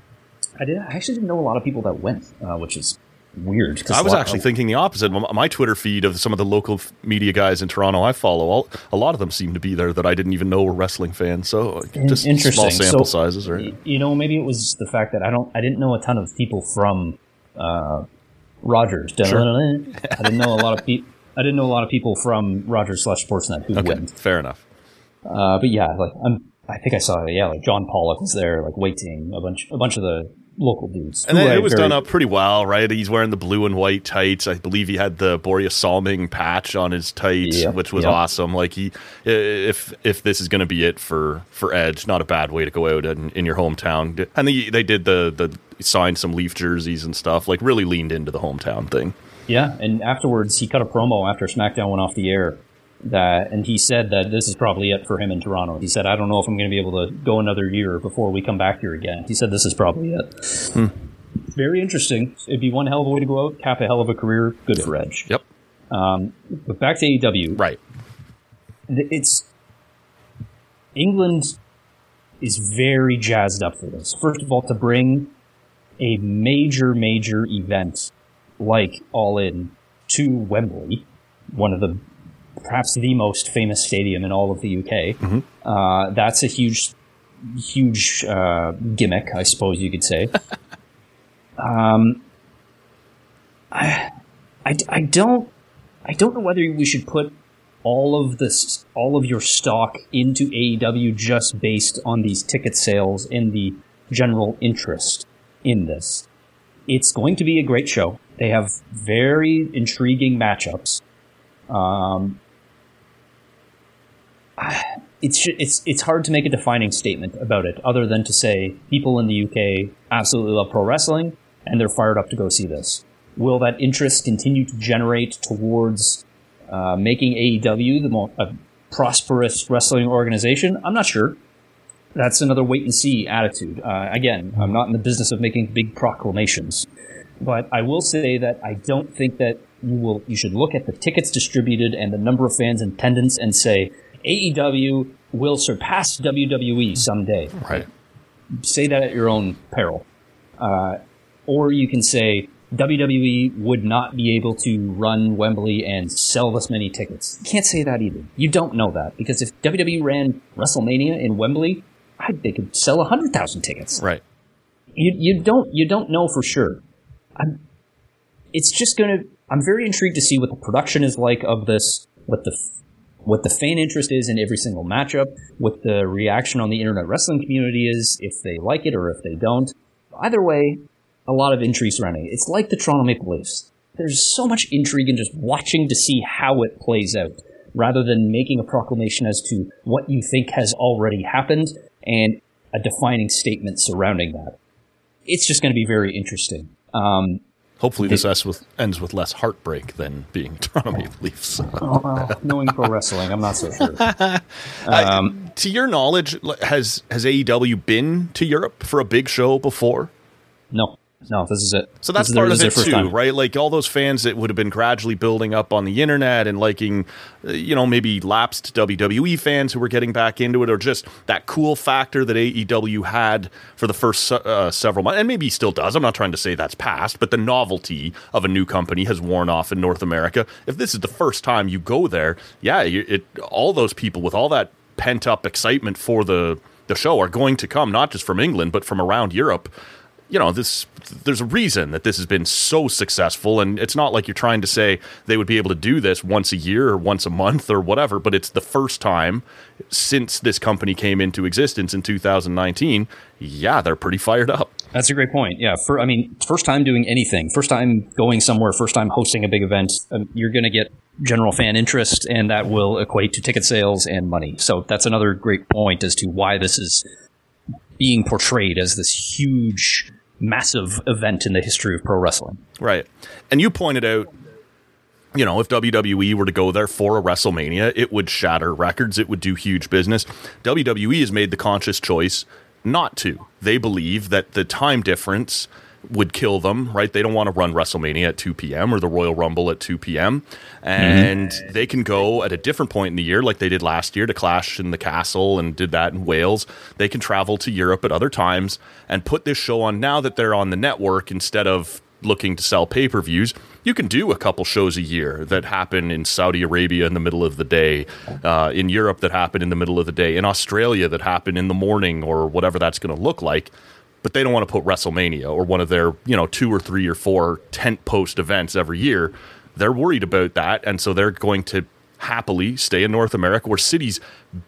I did. I actually didn't know a lot of people that went, uh, which is weird. I was actually thinking the opposite. My Twitter feed of some of the local media guys in Toronto I follow, all, a lot of them seem to be there that I didn't even know were wrestling fans. So just interesting. small sample So, sizes, right? You know, maybe it was the fact that I don't. I didn't know a ton of people from uh, Rogers. I didn't know a lot of people. I didn't know a lot of people from Rogers slash Sportsnet who Okay, went. fair enough. Uh, but yeah, like I'm, I think I saw yeah, like John Pollock was there, like Waiting, a bunch, a bunch of the local dudes. And it was very- done up pretty well, right? He's wearing the blue and white tights. I believe he had the Borje Salming patch on his tights, which was awesome. Like he, if if this is going to be it for for Edge, not a bad way to go out in, in your hometown. And they they did the the signed some Leaf jerseys and stuff. Like really leaned into the hometown thing. Yeah, and afterwards he cut a promo after SmackDown went off the air. That and he said that this is probably it for him in Toronto. He said, "I don't know if I'm going to be able to go another year before we come back here again." He said, "This is probably it." Hmm. Very interesting. It'd be one hell of a way to go out, cap a hell of a career. Good for Edge. Yep. But back to AEW. Right. it's England is very jazzed up for this. First of all, to bring a major, major event like All In to Wembley, one of the perhaps the most famous stadium in all of the UK. Uh, that's a huge, huge uh, gimmick, I suppose you could say. *laughs* um, I, I, I don't I don't know whether we should put all of this, all of your stock into AEW just based on these ticket sales and the general interest in this. It's going to be a great show. They have very intriguing matchups. Um, it's it's it's hard to make a defining statement about it, other than to say people in the UK absolutely love pro wrestling and they're fired up to go see this. Will that interest continue to generate towards uh, making AEW the most a prosperous wrestling organization? I'm not sure. That's another wait and see attitude. Uh, again, I'm not in the business of making big proclamations, but I will say that I don't think that you will. You should look at the tickets distributed and the number of fans in attendance and say AEW will surpass WWE someday Right. say that at your own peril. Uh, or you can say WWE would not be able to run Wembley and sell this many tickets. You can't say that either. You don't know that because if WWE ran WrestleMania in Wembley, I, they could sell hundred thousand tickets. Right. You you don't you don't know for sure. I'm, it's just gonna. I'm very intrigued to see what the production is like of this. What the what the fan interest is in every single matchup. What the reaction on the internet wrestling community is, if they like it or if they don't. Either way, a lot of intrigue surrounding it. It's like the Toronto Maple Leafs. There's so much intrigue in just watching to see how it plays out, rather than making a proclamation as to what you think has already happened and a defining statement surrounding that. It's just going to be very interesting. Um, Hopefully this ends with, ends with less heartbreak than being Toronto Maple Leafs. *laughs* Oh, knowing pro wrestling, I'm not so sure. *laughs* Um, to your knowledge, has has AEW been to Europe for a big show before? No, no, this is it. So that's part of it too, time. right? Like all those fans that would have been gradually building up on the internet and liking, uh, you know, maybe lapsed WWE fans who were getting back into it, or just that cool factor that AEW had for the first uh, several months, and maybe still does. I'm not trying to say that's past, but the novelty of a new company has worn off in North America. If this is the first time you go there, yeah, it all those people with all that pent up excitement for the the show are going to come, not just from England, but from around Europe you know this there's a reason that this has been so successful and it's not like you're trying to say they would be able to do this once a year or once a month or whatever but it's the first time since this company came into existence in 2019 yeah they're pretty fired up That's a great point. Yeah, for I mean, first time doing anything, first time going somewhere, first time hosting a big event, um, you're going to get general fan interest, and that will equate to ticket sales and money. So that's another great point as to why this is being portrayed as this huge, massive event in the history of pro wrestling. Right. And you pointed out, you know, if WWE were to go there for a WrestleMania, it would shatter records, it would do huge business. WWE has made the conscious choice not to. They believe that the time difference would kill them, right? They don't want to run WrestleMania at 2 p.m. or the Royal Rumble at 2 p.m. And they can go at a different point in the year, like they did last year to Clash in the Castle and did that in Wales. They can travel to Europe at other times and put this show on now that they're on the network instead of looking to sell pay per views, you can do a couple shows a year that happen in Saudi Arabia in the middle of the day, uh, in Europe that happen in the middle of the day, in Australia that happen in the morning or whatever that's going to look like. But they don't want to put WrestleMania or one of their, you know, two or three or four tent post events every year. They're worried about that. And so they're going to happily stay in North America where cities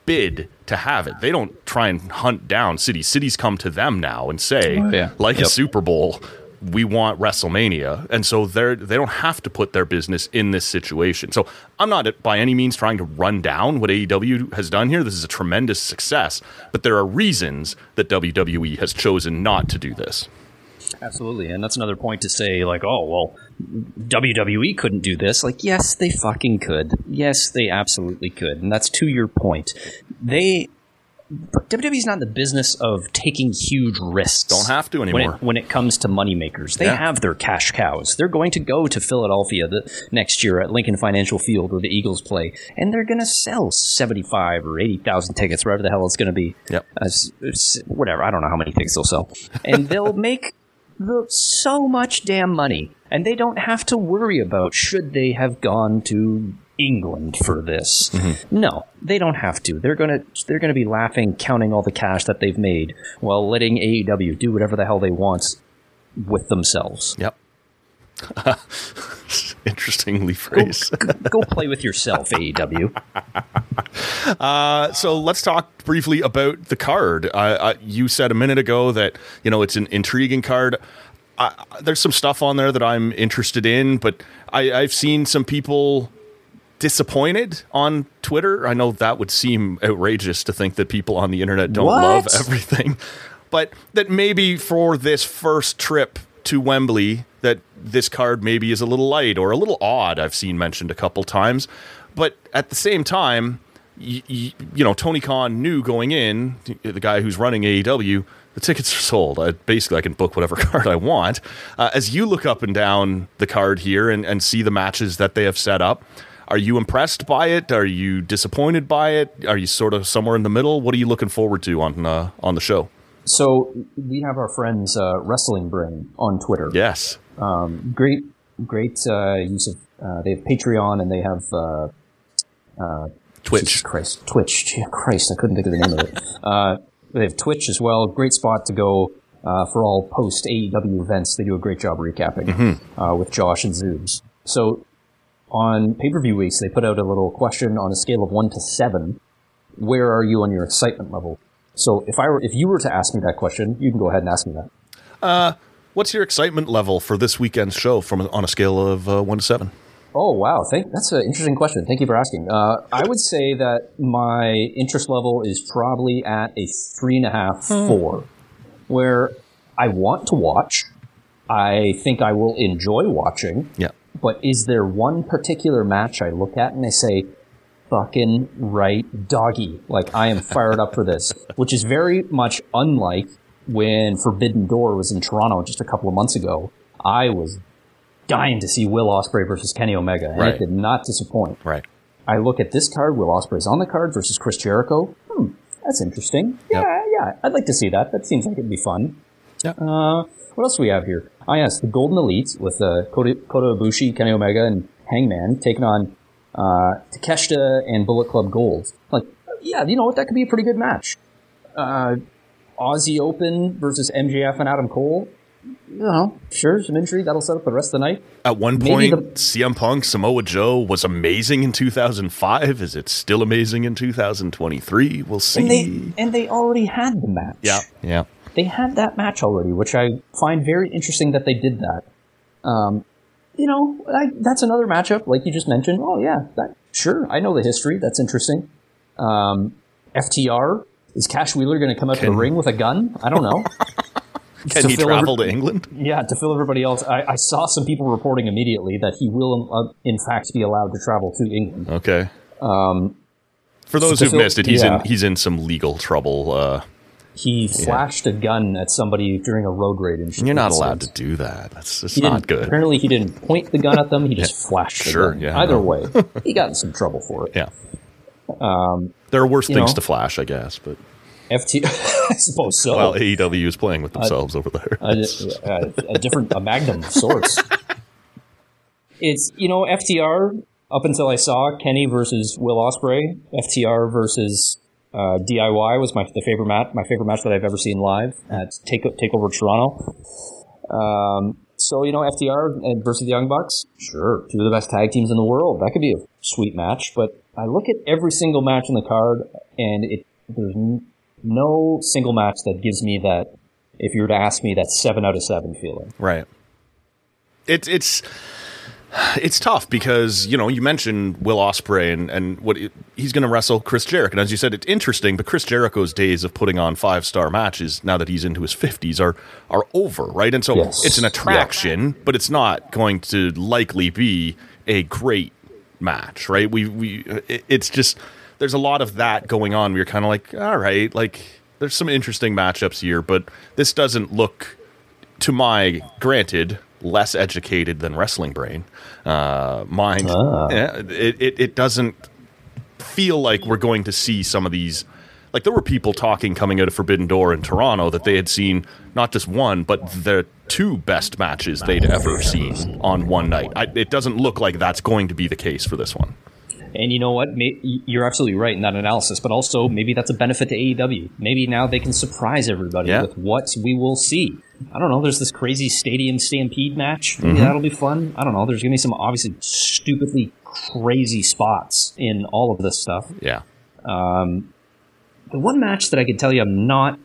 bid to have it. They don't try and hunt down cities. Cities come to them now and say, Oh, yeah. like a Super Bowl, we want WrestleMania. And so they're they don't have to put their business in this situation. So I'm not by any means trying to run down what AEW has done here. This is a tremendous success, but there are reasons that WWE has chosen not to do this. Absolutely, and that's another point to say, like, oh well, WWE couldn't do this. Like, yes, they fucking could. Yes, they absolutely could, and that's to your point. They WWE's not in the business of taking huge risks. Don't have to when anymore. it, when it comes to moneymakers. They Yeah. have their cash cows. They're going to go to Philadelphia the next year at Lincoln Financial Field where the Eagles play, and they're going to sell seventy five or eighty thousand tickets, wherever the hell it's going to be. Yep. Uh, whatever. I don't know how many tickets they'll sell, and they'll *laughs* make the, so much damn money, and they don't have to worry about should they have gone to England for this. No, they don't have to. They're gonna they're gonna be laughing, counting all the cash that they've made, while letting AEW do whatever the hell they want with themselves. Yep. *laughs* Interestingly phrased. Go play with yourself, AEW. *laughs* so let's talk briefly about the card. Uh, uh, you said a minute ago that you know it's an intriguing card. There's some stuff on there that I'm interested in, but I, I've seen some people disappointed on Twitter. I know that would seem outrageous to think that people on the internet don't What? love everything, but that maybe for this first trip to Wembley, that this card maybe is a little light or a little odd. I've seen mentioned a couple times, but at the same time, y- y- you know, Tony Khan knew going in, the guy who's running AEW, the tickets are sold. I, basically, I can book whatever *laughs* card I want. Uh, as you look up and down the card here and, and see the matches that they have set up, are you impressed by it? Are you disappointed by it? Are you sort of somewhere in the middle? What are you looking forward to on uh, on the show? So we have our friends uh, Wrestling Brain on Twitter. Yes, great, great uh, use of. Uh, they have Patreon and they have uh, Twitch. Jesus Christ, Twitch. Gee, Christ, I couldn't think of the name of it. Uh, they have Twitch as well. Great spot to go uh, for all post AEW events. They do a great job recapping uh, with Josh and Zoobs. So on pay per view weeks, they put out a little question on a scale of one to seven. Where are you on your excitement level? So if I were, if you were to ask me that question, you can go ahead and ask me that. What's your excitement level for this weekend's show from on a scale of uh, one to seven? Oh wow, thank that's an interesting question. Thank you for asking. Uh, I would say that my interest level is probably at a three and a half, four, where I want to watch. I think I will enjoy watching. Yeah. But is there one particular match I look at and I say, fucking right doggy. Like I am fired up for this, *laughs* which is very much unlike when Forbidden Door was in Toronto just a couple of months ago. I was dying to see Will Ospreay versus Kenny Omega, and Right. it did not disappoint. Right. I look at this card, Will Ospreay's on the card versus Chris Jericho. Hmm, that's interesting. Yeah, yeah, I'd like to see that. That seems like it'd be fun. Yeah. Uh, what else do we have here? Ah, yes, the Golden Elite with uh, Kota, Kota Ibushi, Kenny Omega, and Hangman taking on uh, Takeshita and Bullet Club Gold. Like, yeah, you know what? That could be a pretty good match. Uh, Aussie Open versus MJF and Adam Cole. You know, sure, some intrigue. That'll set up the rest of the night. At one Maybe point, the- CM Punk Samoa Joe was amazing in 2005. Is it still amazing in 2023? We'll see. And they and they already had the match. yeah, yeah. They had that match already, which I find very interesting that they did that. Um, you know, I, that's another matchup, like you just mentioned. Oh yeah, that, sure, I know the history. That's interesting. Um, FTR is Cash Wheeler going to come out to the ring with a gun? I don't know. *laughs* Can To he travel every- to England? yeah, to fill everybody else, I, I saw some people reporting immediately that he will, uh, in fact, be allowed to travel to England. Okay. For those who've fill- missed it, he's yeah. in he's in some legal trouble. Uh, He flashed a gun at somebody during a road raid. In you're not allowed to do that. That's He not good. Apparently, he didn't point the gun at them. He just *laughs* flashed the Sure, gun. yeah, Either way, *laughs* he got in some trouble for it. Yeah. Um, there are worse things know. to flash, I guess. But FT, *laughs* I suppose so. well, AEW is playing with themselves over there. a, a, a different, a magnum of sorts. It's you know FTR up until I saw Kenny versus Will Ospreay. FTR versus uh, DIY was my the favorite match. My favorite match that I've ever seen live at Take Takeover Toronto. Um, so you know FTR and versus the Young Bucks. Sure, two of the best tag teams in the world. That could be a sweet match. But I look at every single match on the card, and it there's n- no single match that gives me that. If you were to ask me, that seven out of seven feeling. Right. It's it's it's tough because you know you mentioned Will Ospreay and and what it, he's going to wrestle Chris Jericho. And as you said, it's interesting, but Chris Jericho's days of putting on five star matches now that he's into his fifties are are over, right? And so Yes. it's an attraction, but it's not going to likely be a great match, right? We we it, it's just there's a lot of that going on. We're kind of like, all right, like there's some interesting matchups here, but this doesn't look to my granted less educated than wrestling brain uh mind Ah. yeah, it, it it doesn't feel like we're going to see some of these like there were people talking coming out of forbidden door in toronto that they had seen not just one but the two best matches they'd ever seen on one night I, it doesn't look like that's going to be the case for this one And you know what? You're absolutely right in that analysis, but also maybe that's a benefit to AEW. Maybe now they can surprise everybody Yeah. with what we will see. I don't know. There's this crazy stadium stampede match. Mm-hmm. Maybe that'll be fun. I don't know. There's gonna be some obviously stupidly crazy spots in all of this stuff. yeah The one match that I can tell you I'm not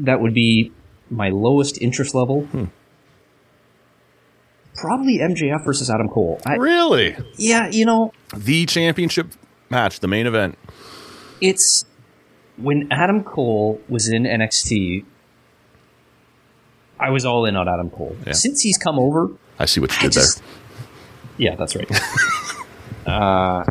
that would be my lowest interest level. Probably MJF versus Adam Cole. I, really yeah, you know, the championship match the main event it's when Adam Cole was in NXT. I was all in on Adam Cole. Yeah. Since he's come over, i see what you I did just- there yeah, that's right. *laughs* uh,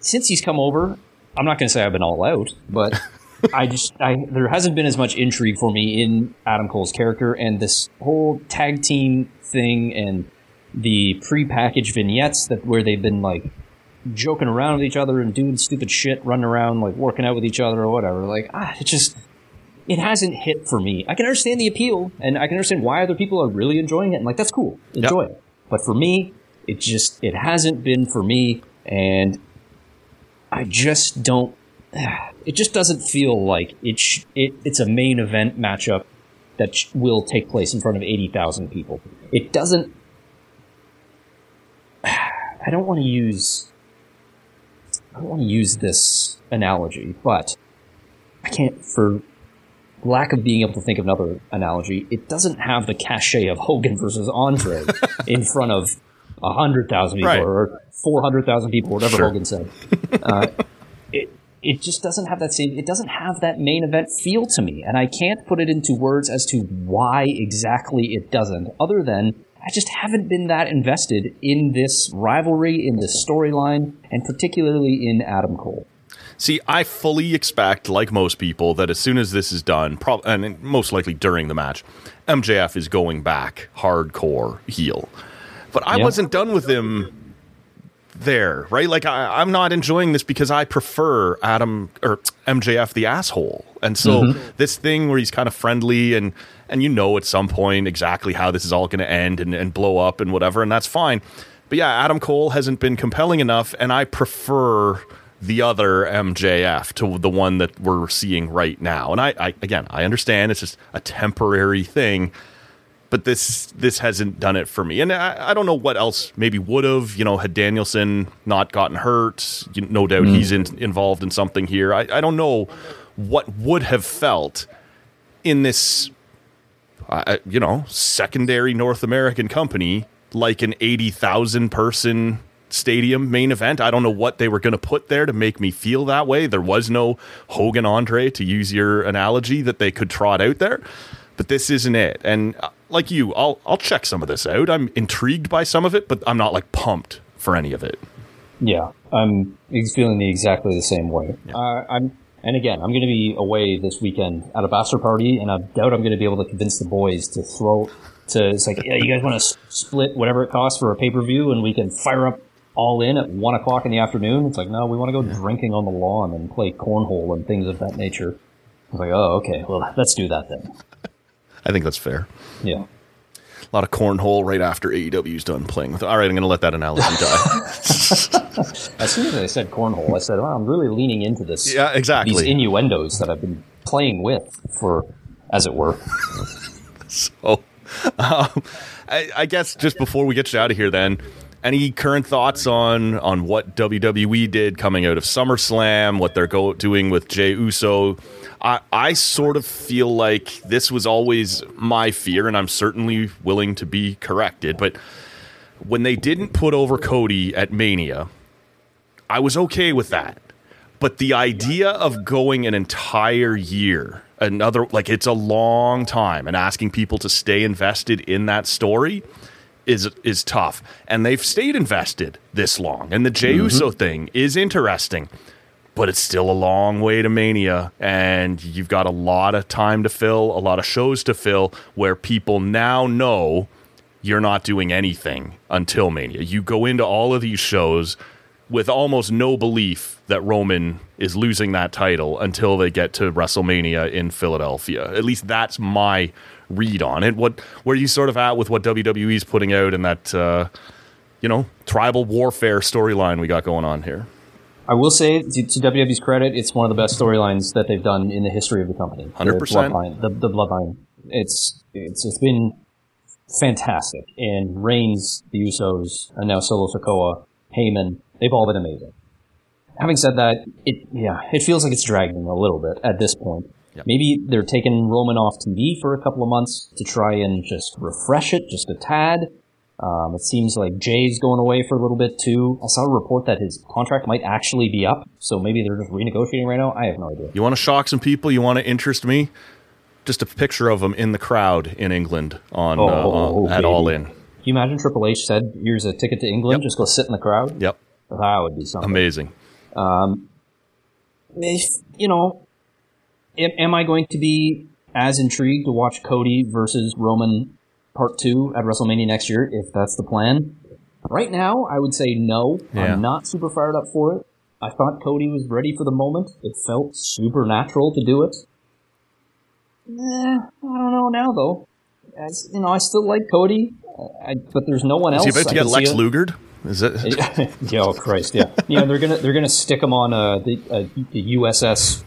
since he's come over, I'm not going to say I've been all out, but *laughs* I just I there hasn't been as much intrigue for me in Adam Cole's character and this whole tag team thing and the pre-packaged vignettes that where they've been like joking around with each other and doing stupid shit, running around like working out with each other or whatever. Like ah, it just it hasn't hit for me. I can understand the appeal and I can understand why other people are really enjoying it and like that's cool. Enjoy it. But for me, it just it hasn't been for me and I just don't *sighs* it just doesn't feel like it, sh- it it's a main event matchup that sh- will take place in front of 80,000 people. It doesn't *sighs* I don't want to use I don't want to use this analogy, but I can't for lack of being able to think of another analogy, it doesn't have the cachet of Hogan versus Andre *laughs* in front of a hundred thousand people Right. or four hundred thousand people, whatever Sure. Hogan said. Uh, *laughs* it it just doesn't have that same. It doesn't have that main event feel to me, and I can't put it into words as to why exactly it doesn't. Other than I just haven't been that invested in this rivalry, in this storyline, and particularly in Adam Cole. See, I fully expect, like most people, that as soon as this is done, prob- and most likely during the match, MJF is going back hardcore heel. But I Yeah. wasn't done with him there, right? Like I, I'm not enjoying this because I prefer Adam or MJF the asshole, and so mm-hmm. this thing where he's kind of friendly and and you know at some point exactly how this is all going to end and, and blow up and whatever, and that's fine. But yeah, Adam Cole hasn't been compelling enough, and I prefer the other MJF to the one that we're seeing right now. And I, I again, I understand it's just a temporary thing but this this hasn't done it for me. And I, I don't know what else maybe would have. You know, had Danielson not gotten hurt, you, no doubt he's in, involved in something here. I, I don't know what would have felt in this, uh, you know, secondary North American company like an eighty thousand person stadium main event. I don't know what they were going to put there to make me feel that way. There was no Hogan Andre to use your analogy that they could trot out there but this isn't it. And uh, like you, I'll I'll check some of this out. I'm intrigued by some of it, but I'm not like pumped for any of it. Yeah, I'm feeling the exactly the same way. Uh, I'm, and again, I'm going to be away this weekend at a bachelor party, and I doubt I'm going to be able to convince the boys to throw. To it's like, yeah, you guys want to split whatever it costs for a pay per view, and we can fire up all in at one o'clock in the afternoon. It's like, no, we want to go drinking on the lawn and play cornhole and things of that nature. I was like, oh, okay, well, *laughs* let's do that then. *laughs* I think that's fair. Yeah. A lot of cornhole right after AEW's done playing with. All right, I'm going to let that analogy die. *laughs* As soon as I said cornhole, I said, well, I'm really leaning into this. yeah, exactly. These innuendos that I've been playing with for, as it were. So, um, I, I guess just before we get you out of here, then any current thoughts on on what WWE did coming out of SummerSlam, what they're go doing with Jey Uso? I, I sort of feel like this was always my fear, and I'm certainly willing to be corrected. But when they didn't put over Cody at Mania, I was okay with that. But the idea of going an entire year, another like it's a long time, and asking people to stay invested in that story is is tough. And they've stayed invested this long. And the Jey Uso mm-hmm. thing is interesting, but it's still a long way to Mania, and you've got a lot of time to fill, a lot of shows to fill, where people now know you're not doing anything until Mania. You go into all of these shows with almost no belief that Roman is losing that title until they get to WrestleMania in Philadelphia. At least that's my read on it. What where you sort of at with what WWE's putting out and that uh, you know tribal warfare storyline we got going on here? I will say, to, to WWE's credit, it's one of the best storylines that they've done in the history of the company. 100%. Bloodline, the, the bloodline. It's it's it's been fantastic. And Reigns, the Usos, and now Solo Sikoa, Heyman, they've all been amazing. Having said that, it yeah, it feels like it's dragging a little bit at this point. Yep. Maybe they're taking Roman off TV for a couple of months to try and just refresh it just a tad. Um, it seems like Jey's going away for a little bit too. I saw a report that his contract might actually be up, so maybe they're just renegotiating right now. I have no idea. You want to shock some people? You want to interest me? Just a picture of him in the crowd in England on, Oh, uh, oh, on- at. All In. Can you imagine Triple H said, "Here's a ticket to England. Yep. Just go sit in the crowd." Yep, That would be something. amazing. if you know, am, am I going to be as intrigued to watch Cody versus Roman Part Two at WrestleMania next year if that's the plan? Right now, I would say no. Yeah. I'm not super fired up for it. I thought Cody was ready for the moment. It felt supernatural to do it. Eh, I don't know now though. As you know, I still like Cody, I, but there's no one Is else. he about to I get Lex. Lugered? Is it? *laughs* yeah, oh Christ, yeah. Yeah, they're gonna they're gonna stick him on uh, the, uh, the USS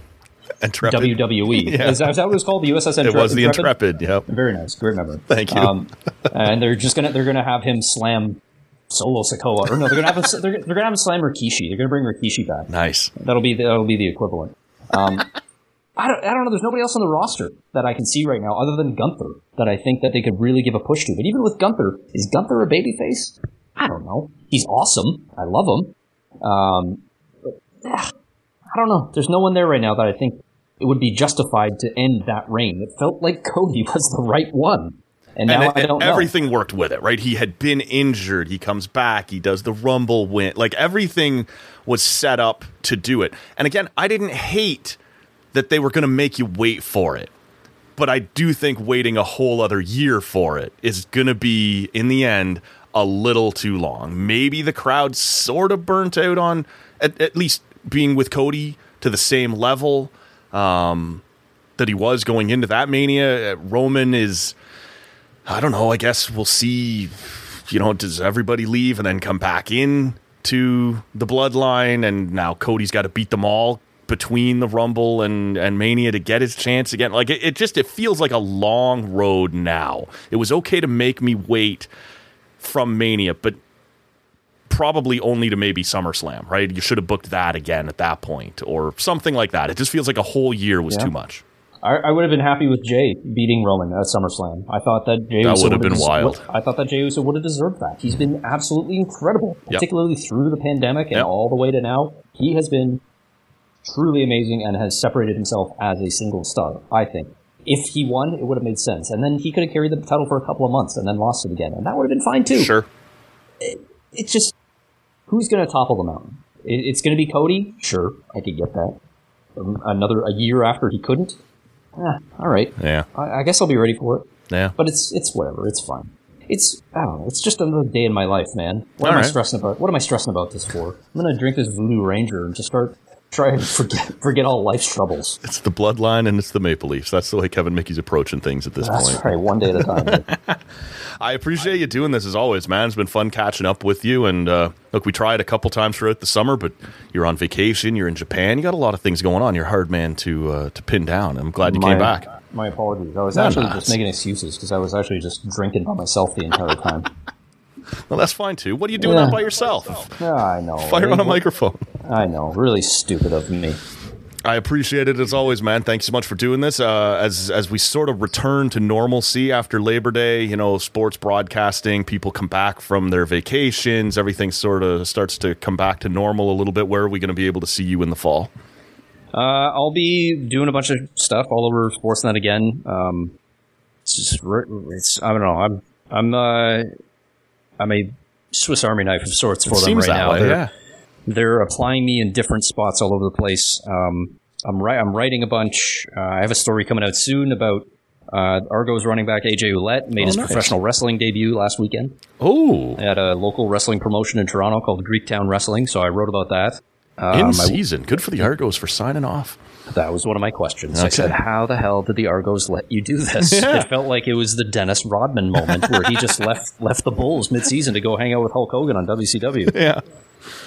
Intrepid. WWE. *laughs* Yeah. Is, that, is that what it was called? The USS Intre- It was the Intrepid. Yep. Very nice, great memory. Thank you. Um, *laughs* and they're just gonna they're gonna have him slam Solo Sikoa, or no, they're gonna have him, they're, they're gonna have him slam Rikishi. They're gonna bring Rikishi back. Nice. That'll be the, that'll be the equivalent. Um, I don't, I don't know. There's nobody else on the roster that I can see right now other than Gunther that I think that they could really give a push to. But even with Gunther, is Gunther a babyface? I don't know. He's awesome. I love him. Um, but, I don't know. There's no one there right now that I think it would be justified to end that reign. It felt like Cody *laughs* was the right one. And now I don't know. everything worked with it, right? He had been injured. He comes back. He does the Rumble win. Like everything was set up to do it. And again, I didn't hate that they were going to make you wait for it. But I do think waiting a whole other year for it is going to be, in the end, a little too long. Maybe the crowd sort of burnt out on at, at least being with Cody to the same level um, that he was going into that mania. Uh, Roman is. I don't know. I guess we'll see. You know, does everybody leave and then come back in to the bloodline? And now Cody's got to beat them all between the Rumble and, and Mania to get his chance again. Like it, it just it feels like a long road now. It was okay to make me wait from Mania, but probably only to maybe SummerSlam, right? You should have booked that again at that point or something like that. It just feels like a whole year was Yeah. too much. I, I would have been happy with Jey beating Roman at SummerSlam. I thought that Jey That Uso would have been des- wild. I thought that Jey Uso would have deserved that. He's been absolutely incredible, Yep. particularly through the pandemic and Yep. all the way to now. He has been truly amazing and has separated himself as a single star. I think if he won, it would have made sense, and then he could have carried the title for a couple of months and then lost it again, and that would have been fine too. Sure. It's just who's going to topple the mountain? It, it's going to be Cody. Sure, I could get that. Um, Another a year after he couldn't. Eh, all right. Yeah. I, I guess I'll be ready for it. Yeah. But it's it's whatever. It's fine. It's I don't know. It's just another day in my life, man. What am All I stressing about? What am I stressing about this for? I'm gonna drink this Voodoo Ranger and just start try and forget forget all life's troubles. It's the bloodline and it's the Maple Leafs. That's the way Kevin Michie's approaching things at this That's point. right. One day at a time. *laughs* I appreciate you doing this as always, man. It's been fun catching up with you. And uh, look, we tried a couple times throughout the summer, but you're on vacation. You're in Japan. You got a lot of things going on. You're a hard man to uh, to pin down. I'm glad you my, came back. My apologies. I was No, actually no, just making excuses because I was actually just drinking by myself the entire time. *laughs* Well, that's fine too. What are you doing Yeah. that by yourself? Yeah, I know. Fire on a microphone. I know. Really stupid of me. I appreciate it as always, man. Thanks so much for doing this. Uh, as as we sort of return to normalcy after Labor Day, you know, sports broadcasting, people come back from their vacations, everything sort of starts to come back to normal a little bit. Where are we going to be able to see you in the fall? Uh, I'll be doing a bunch of stuff all over Sportsnet again. Um, it's just, it's, I don't know. I'm, I'm, uh, I'm a Swiss Army knife of sorts for them right now. way, They're, yeah. they're applying me in different spots all over the place. Um, I'm I'm writing a bunch. Uh, I have a story coming out soon about uh, Argos running back AJ Ouellette made Oh, his nice. professional wrestling debut last weekend Oh, at a local wrestling promotion in Toronto called Greektown Wrestling. So I wrote about that. in Um, I- season. Good for the Argos for signing off. That was one of my questions. I said, "How the hell did the Argos let you do this?" *laughs* It felt like it was the Dennis Rodman moment where he just left *laughs* left the Bulls midseason to go hang out with Hulk Hogan on WCW. *laughs* Yeah.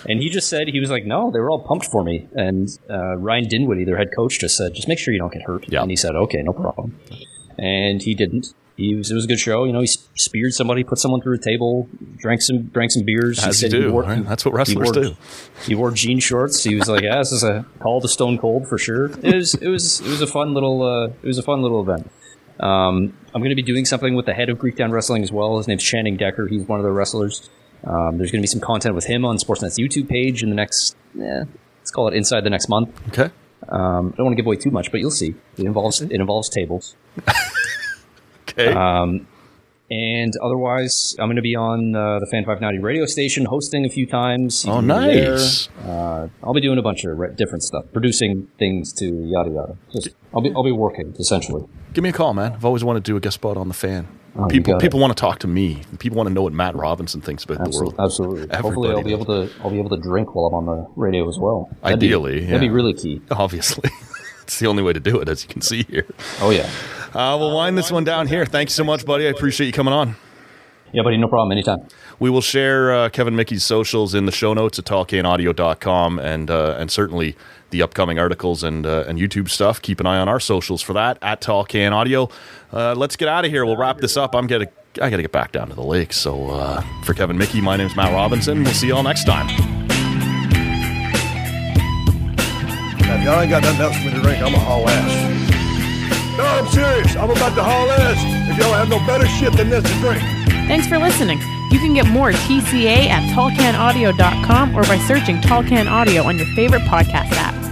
And he just said he was like, "No, they were all pumped for me." And uh, Ryan Dinwiddie, their head coach, just said, "Just make sure you don't get hurt." Yeah. And he said, "Okay, no problem." And he didn't. He was, it was a good show. You know, he speared somebody, put someone through a table, drank some drank some beers. As he he do. wore- right? That's what he wrestlers wore, do. He wore jean shorts. He was like, "Yeah, this is a call to Stone Cold for sure." It was, it was, it was a fun little, uh, it was a fun little event. Um, I'm going to be doing something with the head of Greek Greektown Wrestling as well. His name's Channing Decker. He's one of the wrestlers. Um, there's going to be some content with him on Sportsnet's YouTube page in the next, eh, let's call it inside the next month. Okay. Um, I don't want to give away too much, but you'll see. It involves it involves tables. *laughs* Okay. Um, and otherwise, I'm going to be on uh, the Fan 590 radio station, hosting a few times. You oh, can be there. nice. Uh, I'll be doing a bunch of re- different stuff, producing things to yada yada. Just, I'll be I'll be working essentially. Give me a call, man. I've always wanted to do a guest spot on the fan. Oh, people people want to talk to me. People want to know what Matt Robinson thinks about the world. Absolutely, absolutely. *laughs* Hopefully, I'll Everybody be able to I'll be able to drink while I'm on the radio as well. That'd be- Ideally, that'd be really key. Obviously. *laughs* it's the only way to do it, as you can see here. Oh yeah, Uh, we'll wind this one down here. Thanks so much, buddy. I appreciate you coming on. yeah, buddy. No problem. Anytime. We will share uh, Kevin Michie's socials in the show notes at tallcanaudio.com and uh, and certainly the upcoming articles and uh, and YouTube stuff. Keep an eye on our socials for that at Tall Can Audio. Uh, let's get out of here. We'll wrap this up. I'm getting I got to get back down to the lake. So uh, for Kevin Michie, my name's Matt Robinson. We'll see you all next time. Y'all ain't got nothing else for me to drink, I'm a haul ass. No, I'm serious. I'm about to haul ass. If y'all have no better shit than this to drink. Thanks for listening. You can get more TCA at tallcanaudio.com or by searching Tall Can Audio on your favorite podcast app.